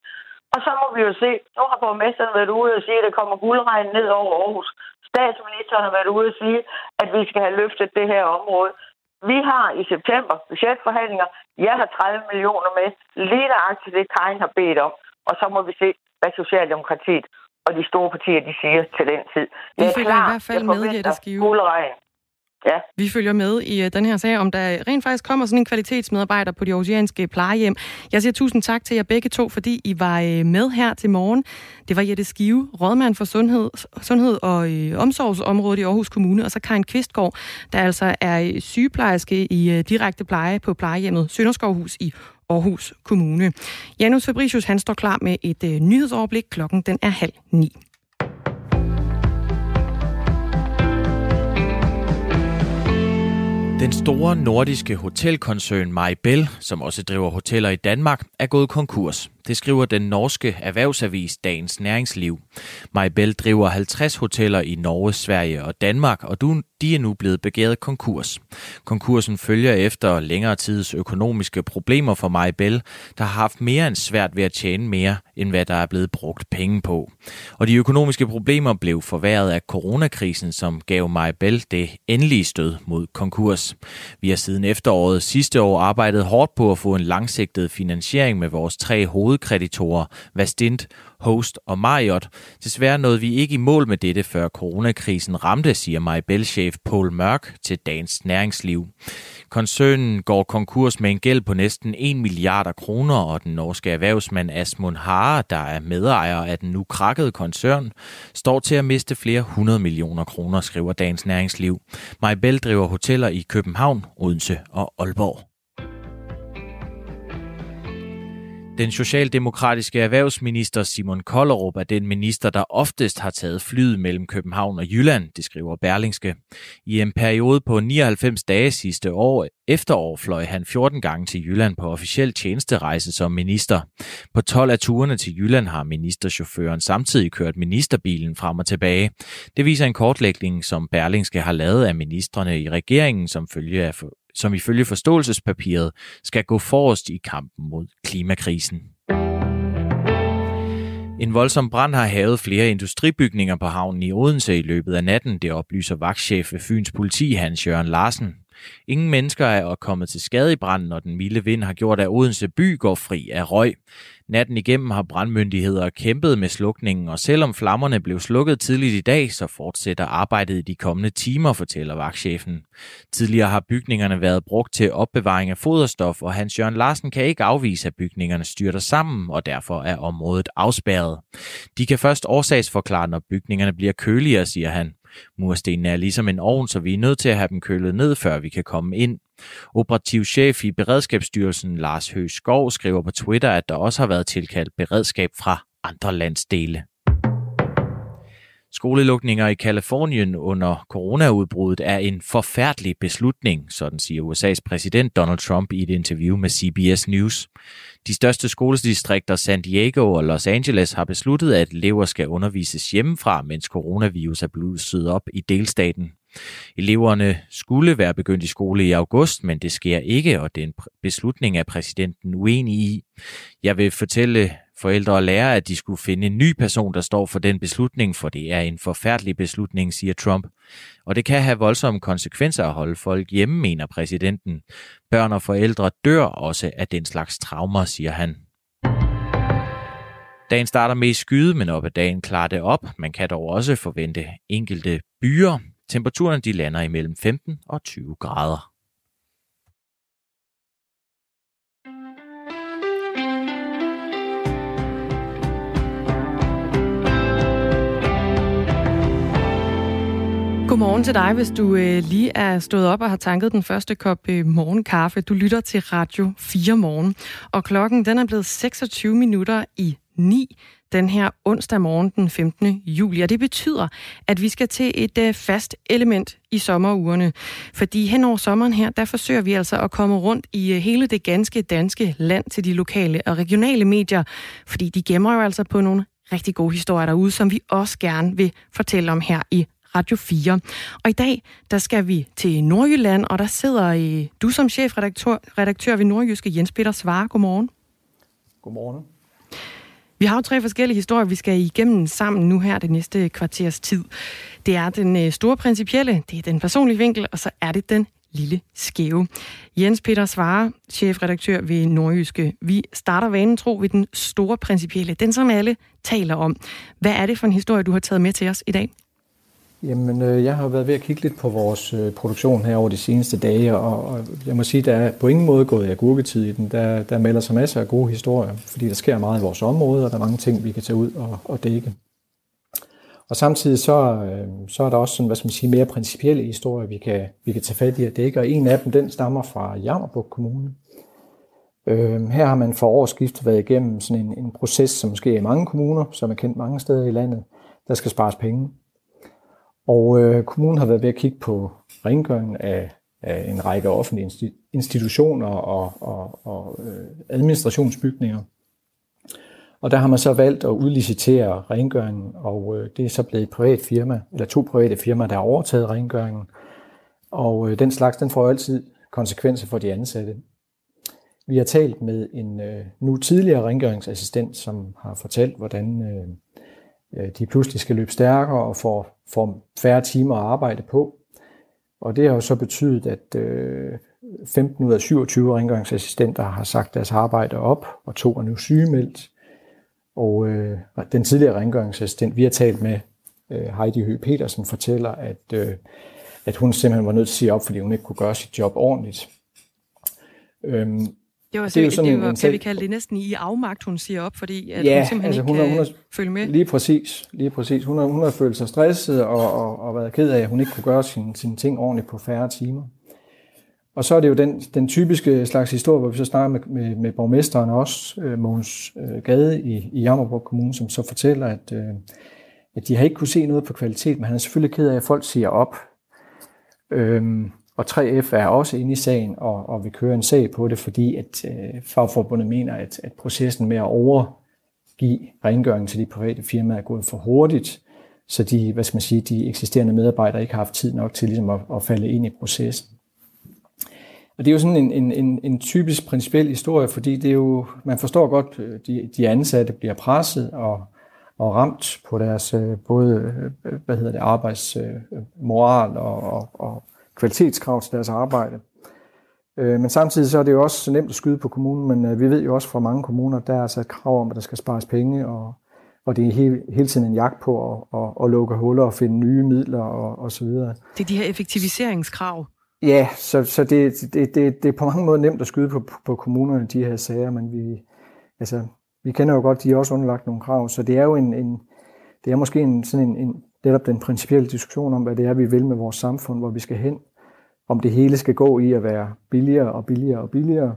Speaker 3: Og så må vi jo se, nu har borgmesteren været ude og sige, at der kommer guldregn ned over Aarhus. Statsministeren har været ude og sige, at vi skal have løftet det her område. Vi har i september budgetforhandlinger. Jeg har 30 millioner med. Lige nøjagtigt det, Karin har bedt om. Og så må vi se, hvad Socialdemokratiet og de store partier, de siger til den tid.
Speaker 1: Vi følger i hvert fald med, Jette Skive.
Speaker 3: Guldregn. Ja.
Speaker 1: Vi følger med i øh, den her sag, om der rent faktisk kommer sådan en kvalitetsmedarbejder på de oceanske plejehjem. Jeg siger tusind tak til jer begge to, fordi I var øh, med her til morgen. Det var Jette Skive, rådmand for sundhed, sundhed og øh, omsorgsområdet i Aarhus Kommune, og så Karin Kvistgaard, der altså er sygeplejerske i direkte pleje på plejehjemmet Sønderskovhus i Aarhus Kommune. Janus Fabricius han står klar med et nyhedsoverblik. Klokken den er halv ni.
Speaker 5: Den store nordiske hotelkoncern Maribel, som også driver hoteller i Danmark, er gået konkurs. Det skriver den norske erhvervsavis Dagens Næringsliv. Majbel driver 50 hoteller i Norge, Sverige og Danmark, og de er nu blevet begæret konkurs. Konkursen følger efter længere tids økonomiske problemer for Majbel, der har haft mere end svært ved at tjene mere, end hvad der er blevet brugt penge på. Og de økonomiske problemer blev forværret af coronakrisen, som gav Majbel det endelige stød mod konkurs. Vi har siden efteråret sidste år arbejdet hårdt på at få en langsigtet finansiering med vores tre hoved hovedkreditorer, Vastint, Host og Marriott. Desværre nåede vi ikke i mål med dette, før coronakrisen ramte, siger Maribel-chef Paul Mørk til Dagens Næringsliv. Koncernen går konkurs med en gæld på næsten 1 milliarder kroner, og den norske erhvervsmand Asmund Hare, der er medejer af den nu krakkede koncern, står til at miste flere 100 millioner kroner, skriver Dagens Næringsliv. Maribel driver hoteller i København, Odense og Aalborg. Den socialdemokratiske erhvervsminister Simon Kollerup er den minister, der oftest har taget flyet mellem København og Jylland, det skriver Berlingske. I en periode på 99 dage sidste år efterår fløj han 14 gange til Jylland på officiel tjenesterejse som minister. På 12 af turene til Jylland har ministerchaufføren samtidig kørt ministerbilen frem og tilbage. Det viser en kortlægning, som Berlingske har lavet af ministerne i regeringen som følge af som ifølge forståelsespapiret skal gå forrest i kampen mod klimakrisen. En voldsom brand har havet flere industribygninger på havnen i Odense i løbet af natten, det oplyser vagtchef ved Fyns politi Hans Jørgen Larsen. Ingen mennesker er kommet til skade i branden, når den milde vind har gjort, at Odense by går fri af røg. Natten igennem har brandmyndigheder kæmpet med slukningen, og selvom flammerne blev slukket tidligt i dag, så fortsætter arbejdet i de kommende timer, fortæller vagtchefen. Tidligere har bygningerne været brugt til opbevaring af foderstof, og Hans Jørgen Larsen kan ikke afvise, at bygningerne styrter sammen, og derfor er området afspærret. De kan først årsagsforklare, når bygningerne bliver køligere, siger han. Murstenene er ligesom en ovn, så vi er nødt til at have dem kølet ned, før vi kan komme ind. Operativ chef i Beredskabsstyrelsen Lars Høgh Skov skriver på Twitter, at der også har været tilkaldt beredskab fra andre landsdele. Skolelukninger i Kalifornien under coronaudbruddet er en forfærdelig beslutning, sådan siger USA's præsident Donald Trump i et interview med CBS News. De største skoledistrikter San Diego og Los Angeles har besluttet, at elever skal undervises hjemmefra, mens coronavirus er blusset op i delstaten. Eleverne skulle være begyndt i skole i august, men det sker ikke, og den beslutning er præsidenten uenig i. Jeg vil fortælle forældre og lærere, at de skulle finde en ny person, der står for den beslutning, for det er en forfærdelig beslutning, siger Trump. Og det kan have voldsomme konsekvenser at holde folk hjemme, mener præsidenten. Børn og forældre dør også af den slags traumer, siger han. Dagen starter med skyde, men op ad dagen klarer det op. Man kan dog også forvente enkelte byer. Temperaturen de lander imellem 15 og 20 grader.
Speaker 1: Godmorgen til dig, hvis du øh, lige er stået op og har tanket den første kop øh, morgenkaffe. Du lytter til Radio 4 morgen, og klokken den er blevet 26 minutter i 9. den her onsdag morgen den 15. juli, og det betyder, at vi skal til et øh, fast element i sommerugerne. Fordi hen over sommeren her, der forsøger vi altså at komme rundt i øh, hele det ganske danske land til de lokale og regionale medier, fordi de gemmer jo altså på nogle rigtig gode historier derude, som vi også gerne vil fortælle om her i Radio 4. Og i dag, der skal vi til Nordjylland, og der sidder øh, du som chefredaktør redaktør ved Nordjyske, Jens Peter Svare. Godmorgen.
Speaker 6: Godmorgen.
Speaker 1: Vi har jo tre forskellige historier, vi skal igennem sammen nu her det næste kvarters tid. Det er den øh, store principielle, det er den personlige vinkel, og så er det den lille skæve. Jens Peter Svare, chefredaktør ved Nordjyske. Vi starter vanen tro ved den store principielle, den som alle taler om. Hvad er det for en historie, du har taget med til os i dag?
Speaker 6: Jamen, øh, jeg har været ved at kigge lidt på vores øh, produktion her over de seneste dage, og, og jeg må sige, der er på ingen måde gået agurketid i den. Der, der melder sig masser af gode historier, fordi der sker meget i vores område, og der er mange ting, vi kan tage ud og, og dække. Og samtidig så, øh, så er der også sådan, hvad skal man sige, mere principielle historier, vi kan, vi kan tage fat i at dække, og en af dem, den stammer fra Jammerburg Kommune. Øh, her har man for årsskiftet været igennem sådan en, en proces, som sker i mange kommuner, som er kendt mange steder i landet, der skal spares penge. Og øh, kommunen har været ved at kigge på rengøringen af, af en række offentlige institutioner og, og, og øh, administrationsbygninger. Og der har man så valgt at udlicitere rengøringen, og øh, det er så blevet et privat firma, eller to private firmaer, der har overtaget rengøringen. Og øh, den slags, den får jo altid konsekvenser for de ansatte. Vi har talt med en øh, nu tidligere rengøringsassistent, som har fortalt, hvordan øh, Øh, Øh, de pludselig skal løbe stærkere og får, får færre timer at arbejde på. Og det har jo så betydet, at øh, 15 ud af 27 rengøringsassistenter har sagt deres arbejde op, og to er nu sygemeldt. Og øh, den tidligere rengøringsassistent, vi har talt med, øh, Heidi Høgh Petersen, fortæller, at, øh, at hun simpelthen var nødt til at sige op, fordi hun ikke kunne gøre sit job ordentligt.
Speaker 1: Øhm, det var, det er jo sådan det var, en, kan vi kalde det næsten i afmagt, hun siger op, fordi at
Speaker 6: ja,
Speaker 1: hun simpelthen altså,
Speaker 6: ikke
Speaker 1: hun har,
Speaker 6: hun har,
Speaker 1: følge med.
Speaker 6: Lige præcis, lige præcis. Hun har, hun har følt sig stresset og, og, og været ked af, at hun ikke kunne gøre sine, sine ting ordentligt på færre timer. Og så er det jo den, den typiske slags historie, hvor vi så snakker med, med, med borgmesteren også, øh, Mogens øh, Gade i, i Jammerborg Kommune, som så fortæller, at, øh, at de har ikke kunne se noget på kvalitet, men han er selvfølgelig ked af, at folk siger op. Øhm, og 3F er også inde i sagen og, og vil køre en sag på det, fordi at øh, fagforbundet mener, at, at processen med at overgive rengøringen til de private firmaer er gået for hurtigt, så de, hvad skal man sige, de eksisterende medarbejdere ikke har haft tid nok til ligesom at, at falde ind i processen. Og det er jo sådan en, en, en, en typisk principiel historie, fordi det er jo, man forstår godt, øh, de, de ansatte bliver presset og, og ramt på deres øh, både øh, hvad hedder det, arbejdsmoral og, og, og kvalitetskrav til deres arbejde. Øh, men samtidig så er det jo også nemt at skyde på kommunen, men øh, vi ved jo også fra mange kommuner, der er et krav om, at der skal spares penge, og, og det er hele, hele tiden en jagt på at, at, at lukke huller og finde nye midler og, og så videre.
Speaker 1: Det er de her effektiviseringskrav.
Speaker 6: Ja, så, så det, det, det, det er på mange måder nemt at skyde på, på kommunerne, de her sager, men vi, altså, vi kender jo godt, de er også underlagt nogle krav, så det er jo en, en det er måske en, sådan en, en, netop den principielle diskussion om, hvad det er, vi vil med vores samfund, hvor vi skal hen om det hele skal gå i at være billigere og billigere og billigere,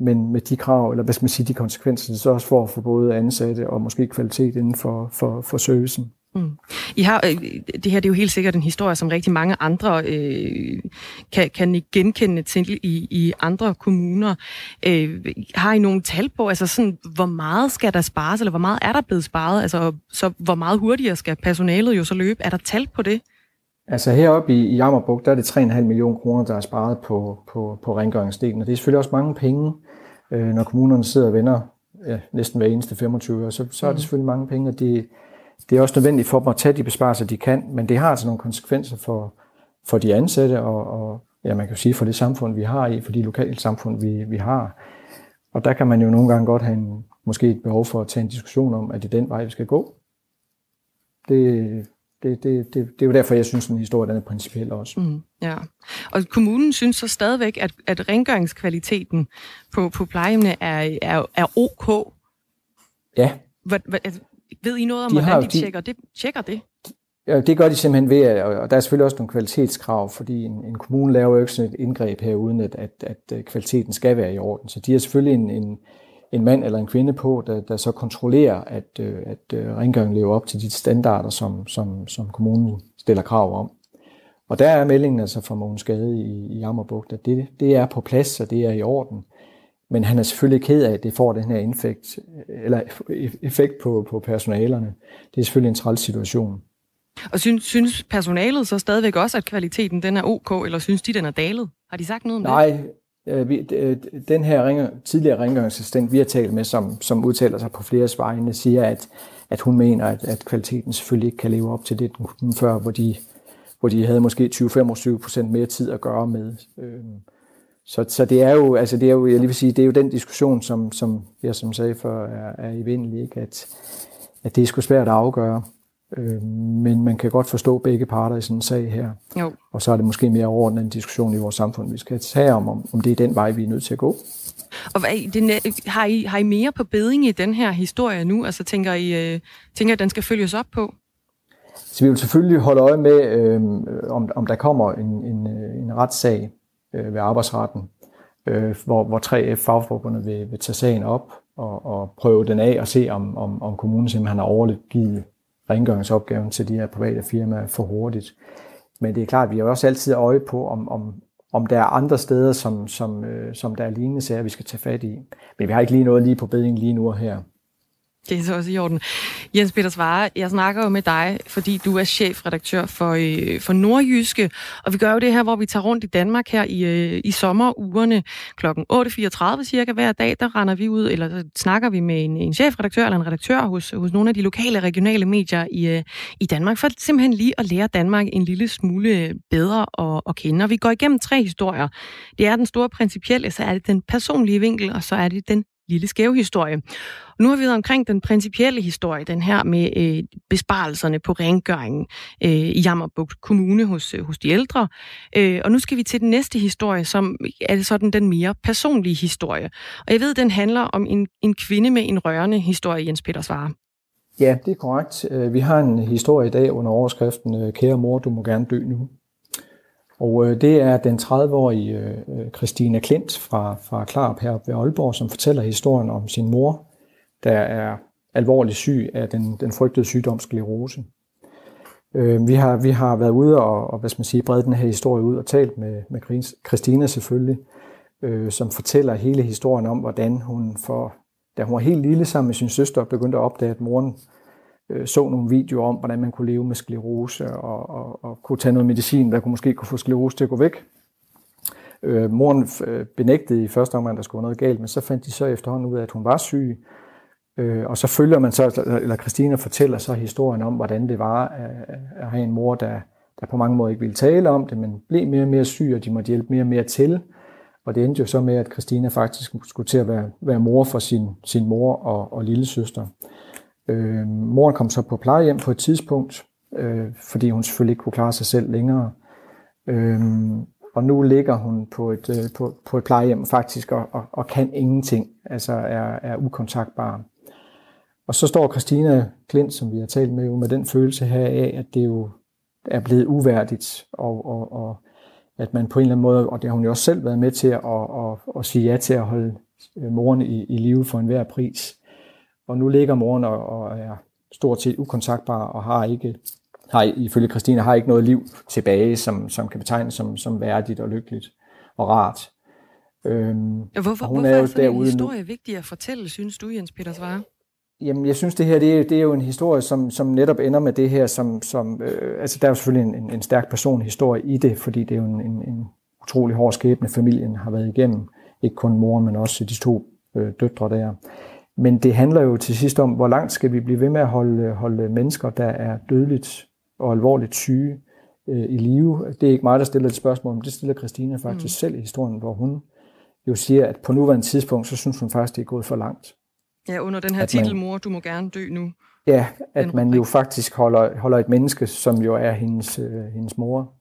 Speaker 6: men med de krav, eller hvad skal man sige, de konsekvenser, det så også får for både ansatte og måske kvalitet inden for, for, for servicen. Mm.
Speaker 1: I har, øh, det her det er jo helt sikkert en historie, som rigtig mange andre øh, kan, kan genkende til i, i andre kommuner. Øh, har I nogle tal på, altså sådan, hvor meget skal der spares, eller hvor meget er der blevet sparet? Altså, så hvor meget hurtigere skal personalet jo så løbe? Er der tal på det?
Speaker 6: Altså heroppe i, i Jammerbuk, der er det 3,5 millioner kroner, der er sparet på, på, på rengøringsdelen, og det er selvfølgelig også mange penge, øh, når kommunerne sidder og vender ja, næsten hver eneste 25 år, så, så er det mm. selvfølgelig mange penge, og det, det er også nødvendigt for dem at tage de besparelser, de kan, men det har altså nogle konsekvenser for, for de ansatte, og, og ja, man kan sige for det samfund, vi har i, for de lokale samfund, vi, vi har. Og der kan man jo nogle gange godt have en, måske et behov for at tage en diskussion om, at det er den vej, vi skal gå. Det, det, det, det, det er jo derfor, jeg synes, at en historie den er principiel også. Mm,
Speaker 1: ja. Og kommunen synes så stadigvæk, at, at rengøringskvaliteten på, på plejehjemmene er, er, er ok.
Speaker 6: Ja.
Speaker 1: Hvad, hvad, altså, ved I noget om, de hvordan de, de tjekker det? Tjekker det?
Speaker 6: Ja, det gør de simpelthen ved, at, og der er selvfølgelig også nogle kvalitetskrav, fordi en, en kommune laver jo ikke sådan et indgreb her, uden at, at, at kvaliteten skal være i orden. Så de har selvfølgelig en, en, en mand eller en kvinde på, der, der så kontrollerer, at, øh, at øh, rengøringen lever op til de standarder, som, som, som kommunen stiller krav om. Og der er meldingen altså fra Mogens Gade i, i Ammerbugt, at det, det er på plads, og det er i orden. Men han er selvfølgelig ked af, at det får den her infekt, eller effekt på, på personalerne. Det er selvfølgelig en træls situation.
Speaker 1: Og synes, synes personalet så stadigvæk også, at kvaliteten den er ok, eller synes de, den er dalet? Har de sagt noget om
Speaker 6: Nej, det? Nej, Øh, øh, den her ringer, tidligere rengøringsassistent, vi har talt med, som, som udtaler sig på flere vegne, siger, at, at hun mener, at, at kvaliteten selvfølgelig ikke kan leve op til det, den kunne før, hvor de, hvor de havde måske 20-25 procent mere tid at gøre med. Øhm, så, så det er jo, altså det er jo, jeg lige vil sige, det er jo den diskussion, som, som jeg som sagde før, er, er i vindelig, ikke? At, at det er sgu svært at afgøre. Øh, men man kan godt forstå begge parter i sådan en sag her. Jo. Og så er det måske mere overordnet en diskussion i vores samfund, vi skal tage om, om, det er den vej, vi er nødt til at gå.
Speaker 1: Og hvad, det, har, I, har I mere på beding i den her historie nu? Altså tænker I, øh, tænker, at den skal følges op på?
Speaker 6: Så vi vil selvfølgelig holde øje med, øh, om, om der kommer en, en, en retssag øh, ved arbejdsretten, øh, hvor, hvor 3F fagforbundet vil, vil tage sagen op og, og prøve den af og se, om, om, om kommunen simpelthen har overgivet rengøringsopgaven til de her private firmaer for hurtigt. Men det er klart, at vi har også altid øje på, om, om, om der er andre steder, som, som, øh, som der er lignende sager, vi skal tage fat i. Men vi har ikke lige noget lige på beding lige nu og her.
Speaker 1: Det er så også i orden. Jens Peter Svare, jeg snakker jo med dig, fordi du er chefredaktør for, øh, for Nordjyske, og vi gør jo det her, hvor vi tager rundt i Danmark her i, øh, i sommerugerne kl. 8.34 cirka hver dag, der render vi ud, eller snakker vi med en, en chefredaktør eller en redaktør hos, hos nogle af de lokale regionale medier i, øh, i Danmark, for simpelthen lige at lære Danmark en lille smule øh, bedre at, at kende. Og vi går igennem tre historier. Det er den store principielle, så er det den personlige vinkel, og så er det den lille skæve historie. Og nu har vi været omkring den principielle historie, den her med øh, besparelserne på rengøringen øh, i Jammerbugt Kommune hos, øh, hos de ældre. Øh, og nu skal vi til den næste historie, som er sådan den mere personlige historie. Og jeg ved, den handler om en, en kvinde med en rørende historie, Jens Peter Svare.
Speaker 6: Ja, det er korrekt. Øh, vi har en historie i dag under overskriften øh, Kære mor, du må gerne dø nu. Og øh, det er den 30-årige øh, øh Christina Klint fra, fra Klarp her ved Aalborg, som fortæller historien om sin mor, der er alvorligt syg af den, den frygtede sygdom sklerose. Øh, vi, har, vi har været ude og, og hvad skal man sige, brede den her historie ud og talt med, med Christina selvfølgelig, øh, som fortæller hele historien om, hvordan hun for, da hun var helt lille sammen med sin søster, begyndte at opdage, at moren øh, så nogle videoer om, hvordan man kunne leve med sklerose og, og, og kunne tage noget medicin, der kunne måske kunne få sklerose til at gå væk. Øh, moren øh, benægtede i første omgang, at der skulle være noget galt, men så fandt de så efterhånden ud af, at hun var syg. Øh, og så følger man så, eller Christina fortæller så historien om, hvordan det var at, at have en mor, der, der på mange måder ikke ville tale om det, men blev mere og mere syg, og de måtte hjælpe mere og mere til. Og det endte jo så med, at Christina faktisk skulle til at være, være mor for sin, sin mor og, og lille søster. Øh, Øh, moren kom så på plejehjem på et tidspunkt, øh, fordi hun selvfølgelig ikke kunne klare sig selv længere. Øh, og nu ligger hun på et, øh, på, på et plejehjem faktisk og, og, og kan ingenting, altså er, er ukontaktbar. Og så står Christina Klint, som vi har talt med, jo med den følelse her af, at det jo er blevet uværdigt, og, og, og at man på en eller anden måde, og det har hun jo også selv været med til at, at, at, at sige ja til at holde øh, moren i, i live for enhver pris. Og nu ligger moren og, og er stort set ukontaktbar og har ikke, har, ifølge Christina, har ikke noget liv tilbage, som, som kan betegnes som, som værdigt og lykkeligt og rart.
Speaker 1: Øhm, hvorfor, hun hvorfor er, jo er sådan en historie nu. vigtig at fortælle, synes du, Jens Peter Svare?
Speaker 6: Jamen, jeg synes, det her det er, det er jo en historie, som, som netop ender med det her, som, som øh, altså der er jo selvfølgelig en, en, en stærk personhistorie i det, fordi det er jo en, en, en utrolig hård skæbne, familien har været igennem. Ikke kun moren, men også de to øh, døtre der. Men det handler jo til sidst om, hvor langt skal vi blive ved med at holde, holde mennesker, der er dødeligt og alvorligt syge øh, i live. Det er ikke mig, der stiller det spørgsmål, men det stiller Christina faktisk mm. selv i historien, hvor hun jo siger, at på nuværende tidspunkt, så synes hun faktisk, det er gået for langt.
Speaker 1: Ja, under den her titel, mor, du må gerne dø nu.
Speaker 6: Ja, at man jo faktisk holder, holder et menneske, som jo er hendes, øh, hendes mor,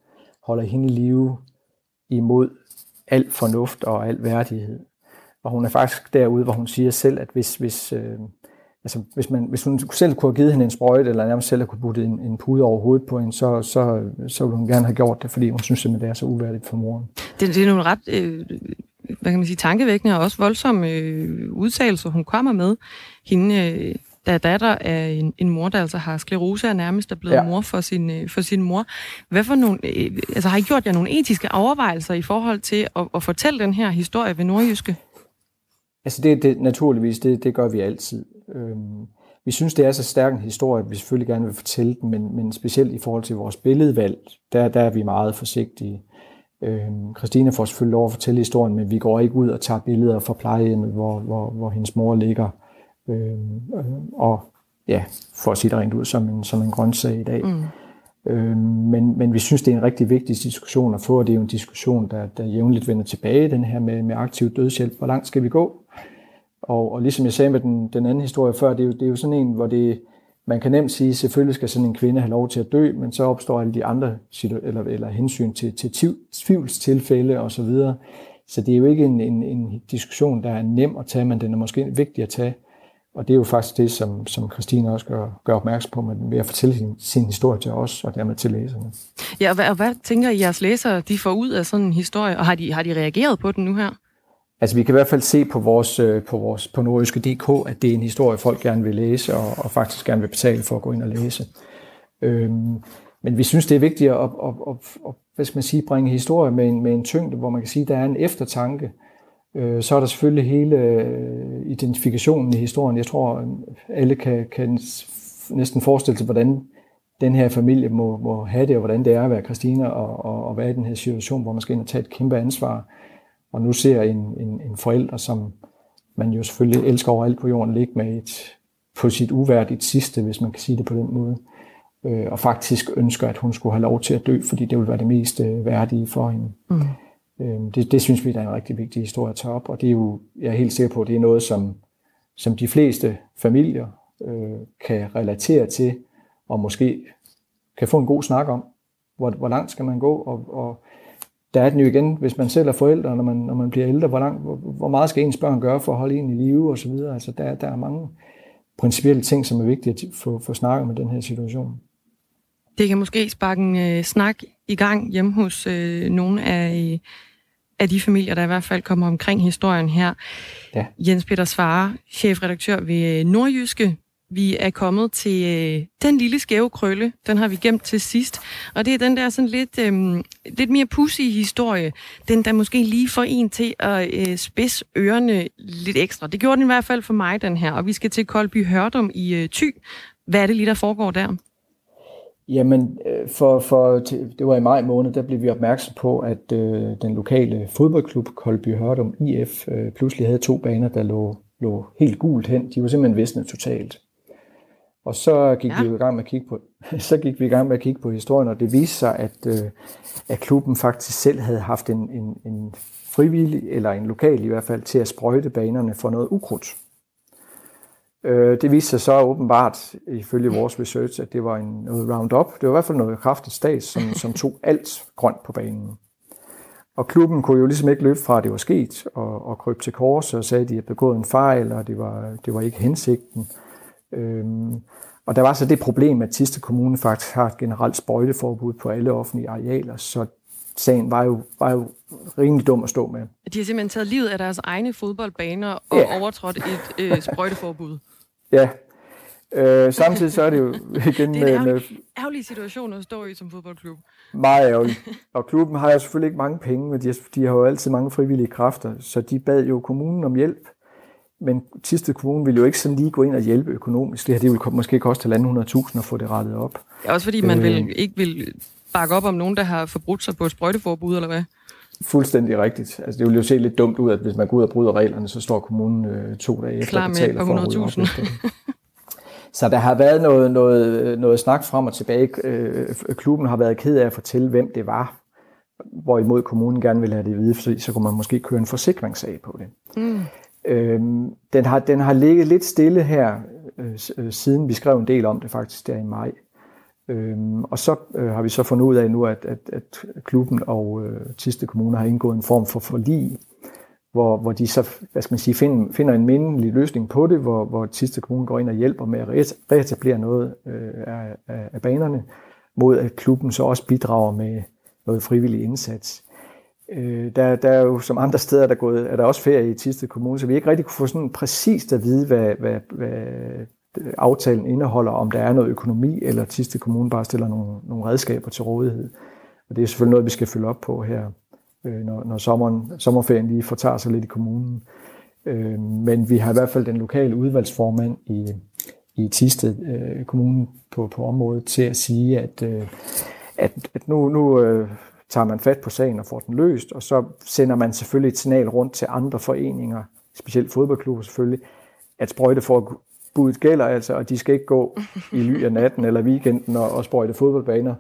Speaker 6: holder hende live imod al fornuft og al værdighed. Og hun er faktisk derude, hvor hun siger selv, at hvis, hvis, øh, altså, hvis, man, hvis hun selv kunne have givet hende en sprøjte, eller nærmest selv kunne putte en, en pude over hovedet på hende, så, så, så ville hun gerne have gjort det, fordi hun synes at det er så uværdigt for moren.
Speaker 1: Det, det er nogle ret øh, hvad kan man sige, tankevækkende og også voldsomme øh, udtalelser, hun kommer med. Hende, øh, der er datter af en, en mor, der altså har sklerose og nærmest er blevet ja. mor for sin, øh, for sin mor. Hvad for nogle, øh, altså har I gjort jer nogle etiske overvejelser i forhold til at, at fortælle den her historie ved Nordjyske?
Speaker 6: Altså det, det naturligvis, det, det gør vi altid. Øhm, vi synes, det er så stærk en historie, at vi selvfølgelig gerne vil fortælle den, men, men specielt i forhold til vores billedvalg, der, der er vi meget forsigtige. Øhm, Christine får selvfølgelig lov at fortælle historien, men vi går ikke ud og tager billeder fra plejehjemmet, hvor, hvor, hvor hendes mor ligger. Øhm, og ja, for at sige det rent ud, som en, som en grøntsag i dag. Mm. Øh, men, men vi synes, det er en rigtig vigtig diskussion at få, og det er jo en diskussion, der, der jævnligt vender tilbage, den her med, med aktiv dødshjælp. Hvor langt skal vi gå? Og, og ligesom jeg sagde med den, den anden historie før, det er, jo, det er jo sådan en, hvor det, man kan nemt sige, selvfølgelig skal sådan en kvinde have lov til at dø, men så opstår alle de andre eller, eller hensyn til, til tvivlstilfælde osv. Så, videre. så det er jo ikke en, en, en diskussion, der er nem at tage, men den er måske vigtig at tage. Og det er jo faktisk det, som, som Christine også gør, gør opmærksom på med, ved at fortælle sin, sin historie til os, og dermed til læserne.
Speaker 1: Ja, og hvad, og hvad tænker I, jeres læsere, de får ud af sådan en historie, og har de, har de reageret på den nu her?
Speaker 6: Altså vi kan i hvert fald se på vores, øh, på vores på nordjyske.dk, at det er en historie, folk gerne vil læse, og, og faktisk gerne vil betale for at gå ind og læse. Øhm, men vi synes, det er vigtigt at, at, at, at hvad skal man sige, bringe historie med en, med en tyngde, hvor man kan sige, at der er en eftertanke. Øh, Øh, så er der selvfølgelig hele øh, identifikationen i historien. Jeg tror, alle kan, kan næsten forestille sig, hvordan den her familie må, må have det, og hvordan det er at være Christina, og, og, og være i den her situation, hvor man skal ind og tage et kæmpe ansvar og nu ser en, en, en forælder, som man jo selvfølgelig elsker overalt på jorden, ligge med et, på sit uværdigt sidste, hvis man kan sige det på den måde. Øh, og faktisk ønsker, at hun skulle have lov til at dø, fordi det ville være det mest øh, værdige for hende. Mm. Øh, det, det synes vi, der er en rigtig vigtig historie at tage op, og det er jo, jeg er helt sikker på, at det er noget, som, som de fleste familier øh, kan relatere til, og måske kan få en god snak om, hvor, hvor langt skal man gå, og, og der er den jo igen, hvis man selv er forældre, når man, når man bliver ældre, hvor, lang, hvor, hvor meget skal ens børn gøre for at holde en i live og så videre. Altså der, der er mange principielle ting, som er vigtige at få, få snakket med den her situation.
Speaker 1: Det kan måske sparke en øh, snak i gang hjemme hos øh, nogle af, af de familier, der i hvert fald kommer omkring historien her. Ja. Jens Peter Svare, chefredaktør ved Nordjyske, vi er kommet til øh, den lille skæve krølle. Den har vi gemt til sidst. Og det er den der sådan lidt, øh, lidt mere pussy historie. Den, der måske lige får en til at øh, spidse ørerne lidt ekstra. Det gjorde den i hvert fald for mig, den her. Og vi skal til Koldby Hørdum i øh, Thy. Hvad er det lige, der foregår der?
Speaker 6: Jamen, øh, for, for, det var i maj måned, der blev vi opmærksom på, at øh, den lokale fodboldklub Koldby Hørdum IF øh, pludselig havde to baner, der lå, lå helt gult hen. De var simpelthen visnet totalt. Og så gik ja. vi i gang med at kigge på, så gik vi i gang med at kigge på historien, og det viste sig, at, øh, at klubben faktisk selv havde haft en, en, en frivillig, eller en lokal i hvert fald, til at sprøjte banerne for noget ukrudt. Øh, det viste sig så åbenbart, ifølge vores research, at det var en, noget Roundup. Det var i hvert fald noget kraftigt stats, som, som tog alt grønt på banen. Og klubben kunne jo ligesom ikke løbe fra, at det var sket, og, og krybe til kors og sagde, at de havde begået en fejl, og det var, det var ikke hensigten. Øhm, og der var så det problem, at Tiste Kommune faktisk har et generelt sprøjteforbud på alle offentlige arealer, så sagen var jo, var jo rimelig dum at stå med.
Speaker 1: De har simpelthen taget livet af deres egne fodboldbaner og ja. overtrådt et øh, sprøjteforbud.
Speaker 6: Ja. Øh, samtidig så er det jo igen
Speaker 1: det er en ærgerlig, med... ærgerlig situation at stå i som fodboldklub.
Speaker 6: Meget ærgerligt. Og klubben har jo selvfølgelig ikke mange penge, men de har, de har jo altid mange frivillige kræfter, så de bad jo kommunen om hjælp men Tisted Kommune vil jo ikke sådan lige gå ind og hjælpe økonomisk. Det her det vil måske koste 1.500.000 at få det rettet op.
Speaker 1: Ja, også fordi man øh, vil, ikke vil bakke op om nogen, der har forbrudt sig på et sprøjteforbud, eller hvad?
Speaker 6: Fuldstændig rigtigt. Altså, det vil jo se lidt dumt ud, at hvis man går ud og bryder reglerne, så står kommunen øh, to dage efter
Speaker 1: Klar med for 100.000.
Speaker 6: Så der har været noget, noget, noget snak frem og tilbage. Øh, klubben har været ked af at fortælle, hvem det var, hvorimod kommunen gerne ville have det at vide, fordi så kunne man måske køre en forsikringssag på det. Mm. Øhm, den, har, den har ligget lidt stille her, øh, øh, siden vi skrev en del om det faktisk der i maj. Øhm, og så øh, har vi så fundet ud af nu, at, at, at klubben og øh, Tiste Kommune har indgået en form for forlig, hvor, hvor de så hvad skal man sige, find, finder en mindelig løsning på det, hvor, hvor Tiste Kommune går ind og hjælper med at reetablere noget øh, af, af banerne, mod at klubben så også bidrager med noget frivillig indsats. Øh, der, der er jo som andre steder, der er, gået, er der også ferie i Tiste Kommune, så vi ikke rigtig kunne få sådan præcist at vide, hvad, hvad, hvad aftalen indeholder, om der er noget økonomi, eller Tiste Kommune bare stiller nogle, nogle redskaber til rådighed. Og det er selvfølgelig noget, vi skal følge op på her, øh, når, når sommeren, sommerferien lige fortager sig lidt i kommunen. Øh, men vi har i hvert fald den lokale udvalgsformand i, i Tisted øh, Kommune på, på området til at sige, at, øh, at, at nu, nu øh, tager man fat på sagen og får den løst, og så sender man selvfølgelig et signal rundt til andre foreninger, specielt fodboldklubber selvfølgelig, at sprøjteforbuddet gælder altså, og de skal ikke gå i ly af natten eller weekenden og, og sprøjte fodboldbaner.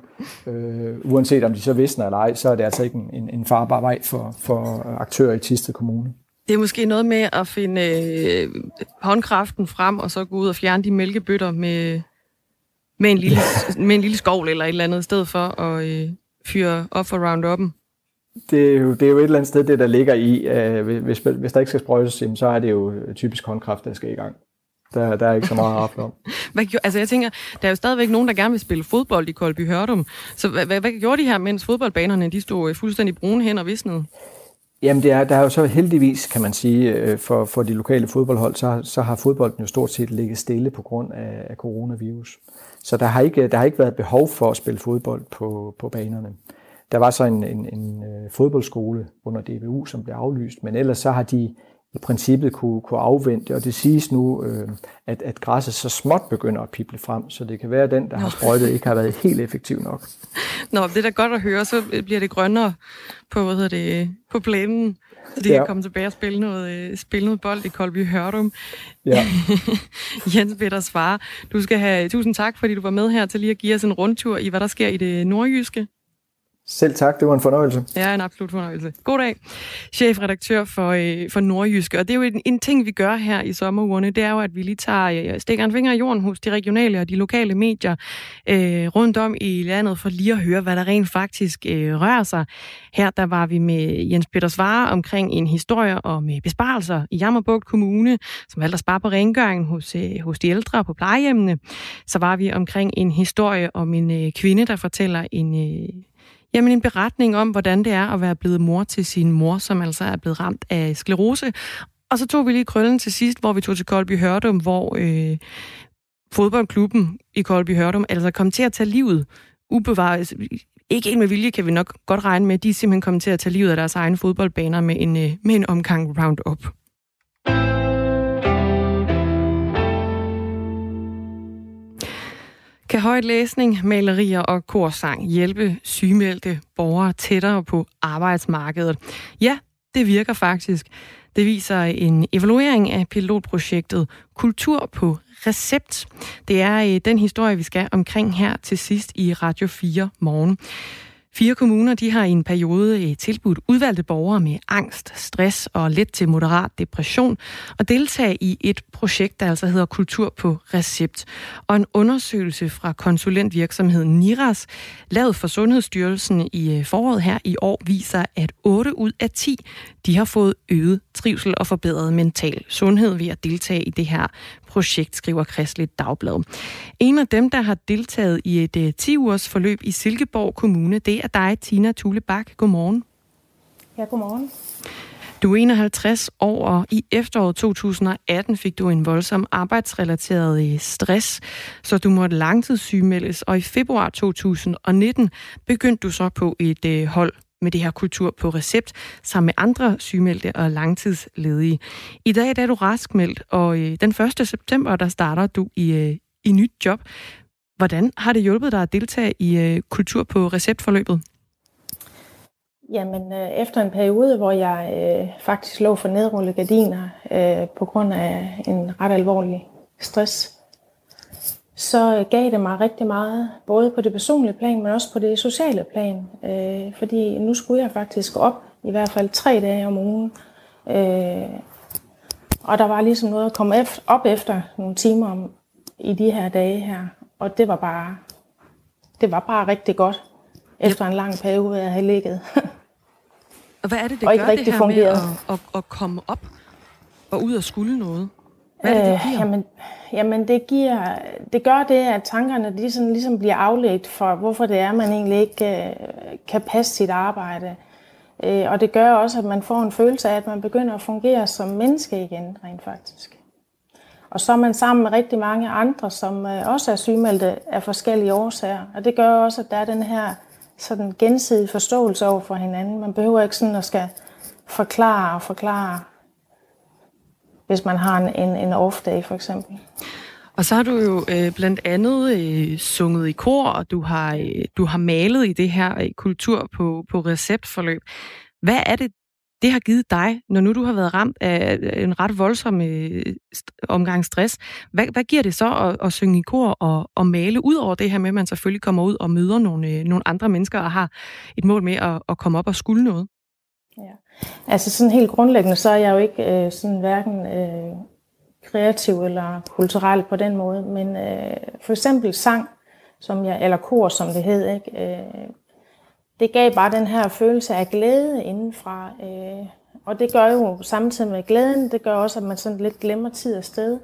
Speaker 6: Øh, uanset om de så visner eller ej, så er det altså ikke en, en farbar vej for, for aktører i Tisted Kommune.
Speaker 1: Det er måske noget med at finde øh, håndkraften frem, og så gå ud og fjerne de mælkebøtter med, med, en lille, med en lille skovl eller et eller andet, i stedet for at øh, fyre op for Roundup'en.
Speaker 6: Det er, jo, det er jo et eller andet sted, det der ligger i. Øh, hvis, hvis der ikke skal sprøjtes, så er det jo typisk håndkraft, der skal i gang. Der, der er ikke så meget at om.
Speaker 1: hvad, altså jeg tænker, der er jo stadigvæk nogen, der gerne vil spille fodbold i Kolby Hørdum. Så hvad, hvad, hvad gjorde de her, mens fodboldbanerne de stod øh, fuldstændig brune hen og visnede?
Speaker 6: Jamen, det er, der er jo så heldigvis, kan man sige, øh, for, for de lokale fodboldhold, så, så har fodbolden jo stort set ligget stille på grund af, af coronavirus. Så der har, ikke, der har ikke været behov for at spille fodbold på, på banerne. Der var så en, en, en øh, fodboldskole under DBU, som blev aflyst, men ellers så har de i princippet kunne, kunne afvente, og det siges nu, øh, at, at græsset så småt begynder at pible frem, så det kan være, at den, der har sprøjtet, ikke har været helt effektiv nok.
Speaker 1: Nå, det er da godt at høre, så bliver det grønnere på, hvad hedder det, på planen, så de ja. kan komme tilbage og spille noget, øh, spille noget bold i Kolby Hørdum. Ja. Jens Peter Svare, du skal have tusind tak, fordi du var med her til lige at give os en rundtur i, hvad der sker i det nordjyske.
Speaker 6: Selv tak, det var en fornøjelse.
Speaker 1: Ja, en absolut fornøjelse. God dag. Chefredaktør for, øh, for Nordjyske. Og det er jo en, en ting, vi gør her i sommerugerne, det er jo, at vi lige tager, øh, stikker en finger i jorden hos de regionale og de lokale medier øh, rundt om i landet, for lige at høre, hvad der rent faktisk øh, rører sig. Her der var vi med Jens Peter Svare omkring en historie om øh, besparelser i Jammerbugt Kommune, som valgte at spare på rengøringen hos, øh, hos de ældre på plejehjemmene. Så var vi omkring en historie om en øh, kvinde, der fortæller en... Øh, Jamen en beretning om, hvordan det er at være blevet mor til sin mor, som altså er blevet ramt af sklerose. Og så tog vi lige krøllen til sidst, hvor vi tog til Kolby Hørdum, hvor øh, fodboldklubben i Kolby Hørdum altså kom til at tage livet ubevaret. Ikke en med vilje, kan vi nok godt regne med. De er simpelthen kommet til at tage livet af deres egne fodboldbaner med en, øh, med en omgang roundup. Kan højt læsning, malerier og korsang hjælpe sygemeldte borgere tættere på arbejdsmarkedet? Ja, det virker faktisk. Det viser en evaluering af pilotprojektet Kultur på recept. Det er øh, den historie, vi skal omkring her til sidst i Radio 4 morgen. Fire kommuner de har i en periode øh, tilbudt udvalgte borgere med angst, stress og let til moderat depression at deltage i et projekt, der altså hedder Kultur på recept. Og en undersøgelse fra konsulentvirksomheden Niras, lavet for Sundhedsstyrelsen i øh, foråret her i år, viser, at 8 ud af 10 de har fået øget trivsel og forbedret mental sundhed ved at deltage i det her projekt, skriver Kristligt Dagblad. En af dem, der har deltaget i et 10-ugers øh, forløb i Silkeborg Kommune, det er dig, Tina Tulebak. Godmorgen.
Speaker 7: Ja, godmorgen.
Speaker 1: Du er 51 år, og i efteråret 2018 fik du en voldsom arbejdsrelateret øh, stress, så du måtte langtidssygemeldes, og i februar 2019 begyndte du så på et øh, hold med det her kultur på recept, sammen med andre sygemeldte og langtidsledige. I dag er du raskmeldt, og øh, den 1. september, der starter du i, øh, i nyt job. Hvordan har det hjulpet dig at deltage i øh, kultur på receptforløbet?
Speaker 7: Jamen, øh, efter en periode, hvor jeg øh, faktisk lå for nedrullede gardiner øh, på grund af en ret alvorlig stress, så gav det mig rigtig meget, både på det personlige plan, men også på det sociale plan. Øh, fordi nu skulle jeg faktisk op i hvert fald tre dage om ugen. Øh, og der var ligesom noget at komme op efter nogle timer om, i de her dage her. Og det var bare, det var bare rigtig godt, efter en lang periode, jeg havde ligget.
Speaker 1: og hvad er det, det og gør det her med at, at, at komme op og ud og skulle noget? Hvad er det, det giver? Øh,
Speaker 7: jamen, jamen det, giver, det gør det, at tankerne de sådan, ligesom bliver afledt for, hvorfor det er, man egentlig ikke øh, kan passe sit arbejde. Øh, og det gør også, at man får en følelse af, at man begynder at fungere som menneske igen, rent faktisk. Og så er man sammen med rigtig mange andre, som øh, også er sygemeldte af forskellige årsager. Og det gør også, at der er den her sådan gensidige forståelse over for hinanden. Man behøver ikke sådan at skal forklare og forklare, hvis man har en, en, en off-day for eksempel.
Speaker 1: Og så har du jo øh, blandt andet øh, sunget i kor, og du har, øh, du har malet i det her øh, kultur på, på receptforløb. Hvad er det, det har givet dig, når nu du har været ramt af en ret voldsom øh, omgang stress? Hvad, hvad giver det så at, at synge i kor og, og male, ud over det her med, at man selvfølgelig kommer ud og møder nogle, øh, nogle andre mennesker og har et mål med at, at komme op og skulle noget?
Speaker 7: Ja. Altså sådan helt grundlæggende, så er jeg jo ikke øh, sådan hverken øh, kreativ eller kulturel på den måde, men øh, for eksempel sang, som jeg, eller kor, som det hed, ikke? Øh, det gav bare den her følelse af glæde indenfra. Øh, og det gør jo samtidig med glæden, det gør også, at man sådan lidt glemmer tid og sted.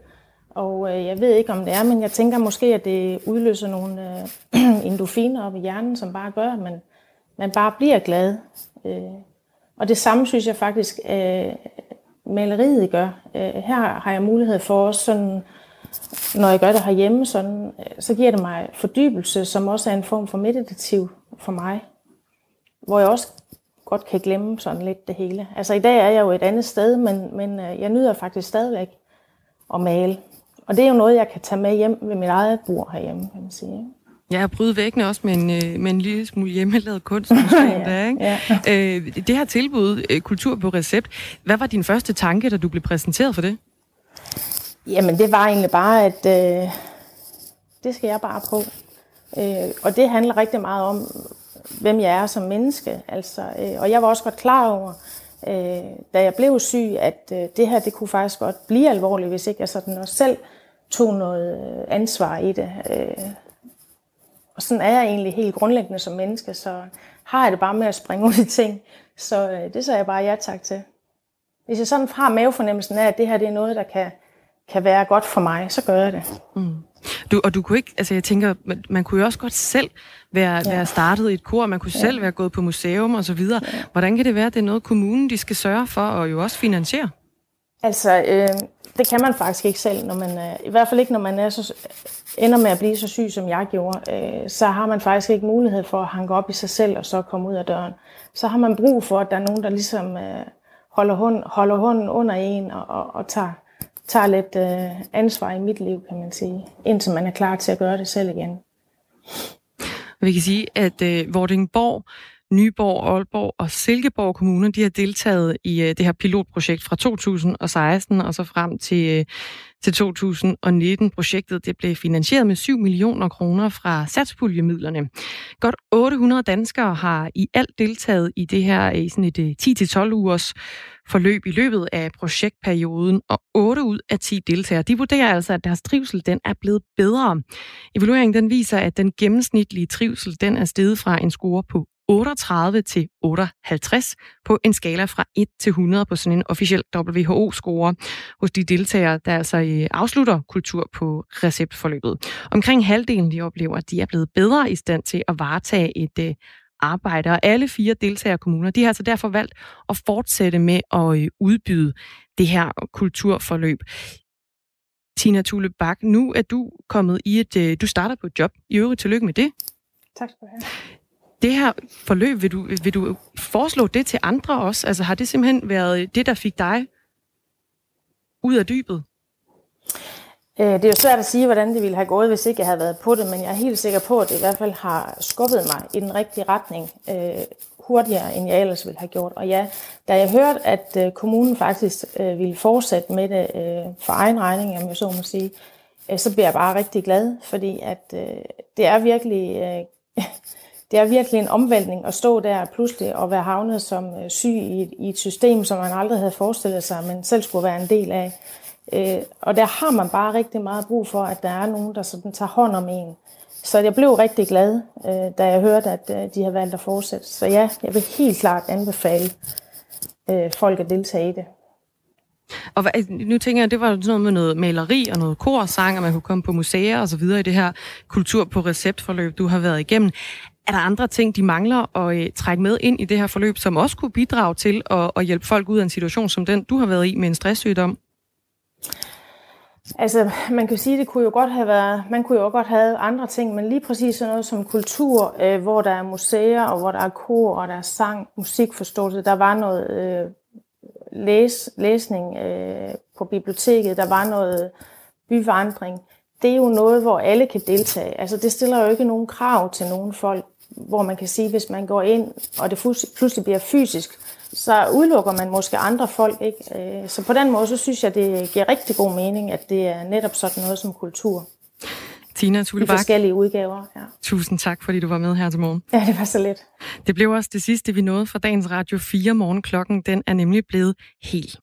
Speaker 7: Og øh, jeg ved ikke, om det er, men jeg tænker måske, at det udløser nogle øh, endorfiner op i hjernen, som bare gør, at man, man bare bliver glad. Øh, og det samme synes jeg faktisk, øh, maleriet gør. Øh, her har jeg mulighed for også sådan, når jeg gør det herhjemme, sådan, øh, så giver det mig fordybelse, som også er en form for meditativ for mig. Hvor jeg også godt kan glemme sådan lidt det hele. Altså i dag er jeg jo et andet sted, men, men øh, jeg nyder faktisk stadigvæk at male. Og det er jo noget, jeg kan tage med hjem ved mit eget bord herhjemme, kan man sige.
Speaker 1: Ja, at bryde væggene også med en, øh, med en lille smule hjemmelavet kunst. Ja, der, ikke? Ja. Øh, det her tilbud, øh, Kultur på recept, hvad var din første tanke, da du blev præsenteret for det?
Speaker 7: Jamen, det var egentlig bare, at øh, det skal jeg bare prøve. Øh, og det handler rigtig meget om, hvem jeg er som menneske. Altså, øh, og jeg var også godt klar over, øh, da jeg blev syg, at øh, det her det kunne faktisk godt blive alvorligt, hvis ikke jeg sådan også selv tog noget ansvar i det. Øh, og sådan er jeg egentlig helt grundlæggende som menneske, så har jeg det bare med at springe ud i ting. Så øh, det så jeg bare ja tak til. Hvis jeg sådan har mavefornemmelsen af, at det her det er noget, der kan, kan være godt for mig, så gør jeg det. Mm.
Speaker 1: Du, og du kunne ikke, altså jeg tænker, man, man kunne jo også godt selv være, ja. være startet i et kor, man kunne ja. selv være gået på museum og så videre. Ja. Hvordan kan det være, at det er noget, kommunen de skal sørge for og jo også finansiere?
Speaker 7: Altså, øh, det kan man faktisk ikke selv, når man, øh, i hvert fald ikke, når man er så, ender med at blive så syg, som jeg gjorde. Øh, så har man faktisk ikke mulighed for at hanke op i sig selv og så komme ud af døren. Så har man brug for, at der er nogen, der ligesom øh, holder, hånd, holder hånden under en og, og, og tager, tager lidt øh, ansvar i mit liv, kan man sige, indtil man er klar til at gøre det selv igen.
Speaker 1: Vi kan sige, at øh, Vordingborg Nyborg, Aalborg og Silkeborg kommuner, de har deltaget i øh, det her pilotprojekt fra 2016 og så frem til, øh, til 2019. Projektet det blev finansieret med 7 millioner kroner fra satspuljemidlerne. Godt 800 danskere har i alt deltaget i det her øh, i sådan et 10-12 ugers forløb i løbet af projektperioden, og 8 ud af 10 deltagere, de vurderer altså, at deres trivsel den er blevet bedre. Evalueringen den viser, at den gennemsnitlige trivsel den er steget fra en score på 38 til 58 på en skala fra 1 til 100 på sådan en officiel WHO-score hos de deltagere, der altså øh, afslutter kultur på receptforløbet. Omkring halvdelen de oplever, at de er blevet bedre i stand til at varetage et øh, arbejde, og alle fire deltagerkommuner, de har altså derfor valgt at fortsætte med at øh, udbyde det her kulturforløb. Tina Thule Bak, nu er du kommet i et, du starter på et job. I øvrigt tillykke med det.
Speaker 7: Tak skal du have
Speaker 1: det her forløb, vil du, vil du foreslå det til andre også? Altså har det simpelthen været det, der fik dig ud af dybet?
Speaker 7: Øh, det er jo svært at sige, hvordan det ville have gået, hvis ikke jeg havde været på det, men jeg er helt sikker på, at det i hvert fald har skubbet mig i den rigtige retning øh, hurtigere, end jeg ellers ville have gjort. Og ja, da jeg hørte, at øh, kommunen faktisk øh, ville fortsætte med det øh, for egen regning, om jeg så må sige, øh, så bliver jeg bare rigtig glad, fordi at øh, det er virkelig... Øh, det er virkelig en omvæltning at stå der pludselig og være havnet som øh, syg i et, i et system, som man aldrig havde forestillet sig, men selv skulle være en del af. Øh, og der har man bare rigtig meget brug for, at der er nogen, der sådan tager hånd om en. Så jeg blev rigtig glad, øh, da jeg hørte, at øh, de har valgt at fortsætte. Så ja, jeg vil helt klart anbefale øh, folk at deltage i det.
Speaker 1: Og hvad, nu tænker jeg, det var sådan noget med noget maleri og noget korsang, og man kunne komme på museer og så videre i det her kultur på receptforløb, du har været igennem. Er der andre ting, de mangler at øh, trække med ind i det her forløb, som også kunne bidrage til at, at hjælpe folk ud af en situation som den, du har været i med en stresssygdom?
Speaker 7: Altså, man kan sige, det kunne jo godt have været, man kunne jo godt have andre ting, men lige præcis sådan noget som kultur, øh, hvor der er museer, og hvor der er kor, og der er sang, musikforståelse, der var noget øh, læs, læsning øh, på biblioteket, der var noget byvandring. Det er jo noget, hvor alle kan deltage. Altså, det stiller jo ikke nogen krav til nogen folk, hvor man kan sige, hvis man går ind, og det pludselig bliver fysisk, så udelukker man måske andre folk. Ikke? Øh, så på den måde, så synes jeg, det giver rigtig god mening, at det er netop sådan noget som kultur.
Speaker 1: Tina Tullebak.
Speaker 7: I forskellige udgaver, ja.
Speaker 1: Tusind tak, fordi du var med her til morgen.
Speaker 7: Ja, det var så lidt.
Speaker 1: Det blev også det sidste, vi nåede fra dagens Radio 4 morgen. Klokken den er nemlig blevet helt